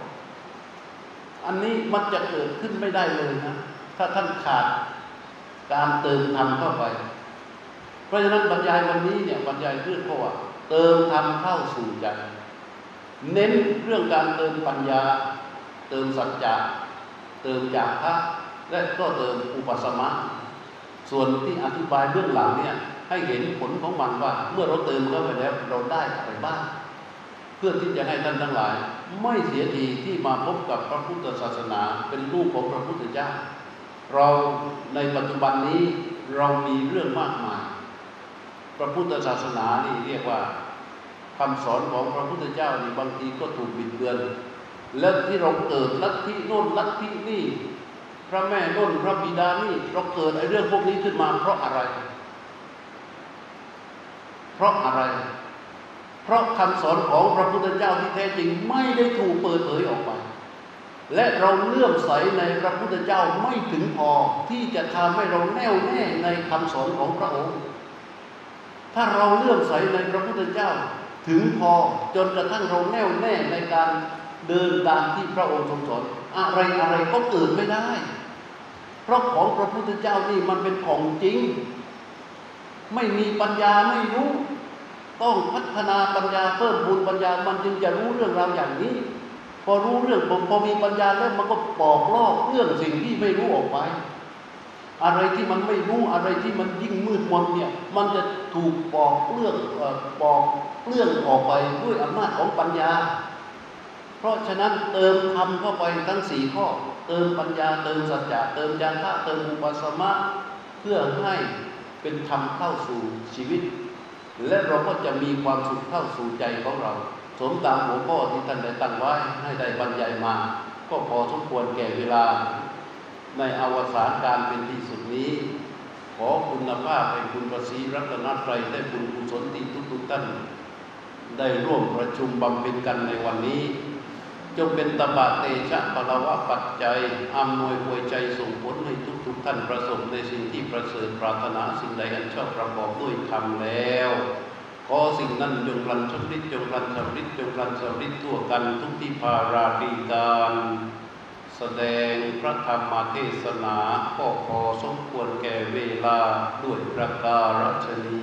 อันนี้มันจะเกิดขึ้นไม่ได้เลยนะ ถ้าท่านขาดการเติมธรรมเข้าไป เพราะฉะนั้นบรรยายวันนี้เนี่ยบรรยายเรื่องเพราะว่าเติมธรรมเข้าสู่ใจเน้นเรื่องการเติมปัญญา เติมสัจจะเติมจากพระและก็เติมอุปสมะส่วนที่อธิบายเบื้องหลังเนี่ยให้เห็นผลของมันว่า เมื่อเราเติมเข้าไปแล้วเราได้อะไรบ้างเพื่อที่จะให้ท่านทั้งหลาย ไม่เสียทีที่มาพบกับพระพุทธศาสนาเป็นลูกของพระพุทธเจ้า เราในปัจจุบันนี้เรามีเรื่องมากมาย พระพุทธศาสนานี่เรียกว่าคำสอนของพระพุทธเจ้านี่บางทีก็ถูกบิดเบือน และที่เราเกิดลัทธิโน่นลัทธินี่ พระแม่โน่นพระบิดานี่เราเกิดไอ้เรื่องพวกนี้ขึ้นมาเพราะอะไร เพราะอะไร เพราะคำสอนของพระพุทธเจ้าที่แท้จริงไม่ได้ถูกเปิดเผยออกไป และเราเลื่อมใสในพระพุทธเจ้าไม่ถึงพอที่จะทำให้เราแน่วแน่ในคำสอนของพระองค์ ถ้าเราเลื่อมใสในพระพุทธเจ้าถึงพอจนกระทั่งเราแน่วแน่ในการเดินตามที่พระองค์ทรงสอนอะไรอะไรก็เกิดไม่ได้ เพราะของพระพุทธเจ้านี่มันเป็นของจริง ไม่มีปัญญาไม่รู้ ต้องพัฒนาปัญญาเพิ่มพูนปัญญามันจึงจะรู้เรื่องราวอย่างนี้ พอรู้เรื่องพอมีปัญญาแล้วมันก็ปอกลอกเรื่องสิ่งที่ไม่รู้ออกไป อะไรที่มันไม่รู้อะไรที่มันยิ่งมืดมนเนี่ย มันจะถูกปอกเรื่องปอกเรื่องออกไปด้วยอำนาจของปัญญา เพราะฉะนั้นเติมคำเข้าไปทั้งสี่ข้อ เติมปัญญาเติมสัจจะเติมญาณะเติมอุปสมะเพื่อให้เป็นธรรมเข้าสู่ชีวิต และเราก็จะมีความสุขเข้าสู่ใจของเรา สมตามหัวข้อที่ท่านได้ตั้งไว้ให้ได้บรรยายมา ก็พอสมควรแก่เวลา ในอวสานการเป็นที่สุดนี้ ขอคุณภาพแห่งคุณประสีรัตนตรัยและบุญกุศลที่ทุกๆท่านได้ร่วมประชุมบำเพ็ญกันในวันนี้ จงเป็นตบะเตชะปะละวะปัจจัยอำนวยอวยใจส่งผลให้ทุกๆท่านประสบในสิ่งที่ประเสริฐปรารถนาสิ่งใดอันชอบประกอบด้วยธรรมแล้ว ขอสิ่งนั้นจงรันชำลิดจงรันสำริดจงรันสำริดทั่วกันทุกที่พาราดีการแสดงพระธรรมเทศนาก็พอสมควรแก่เวลาด้วยประการชนี้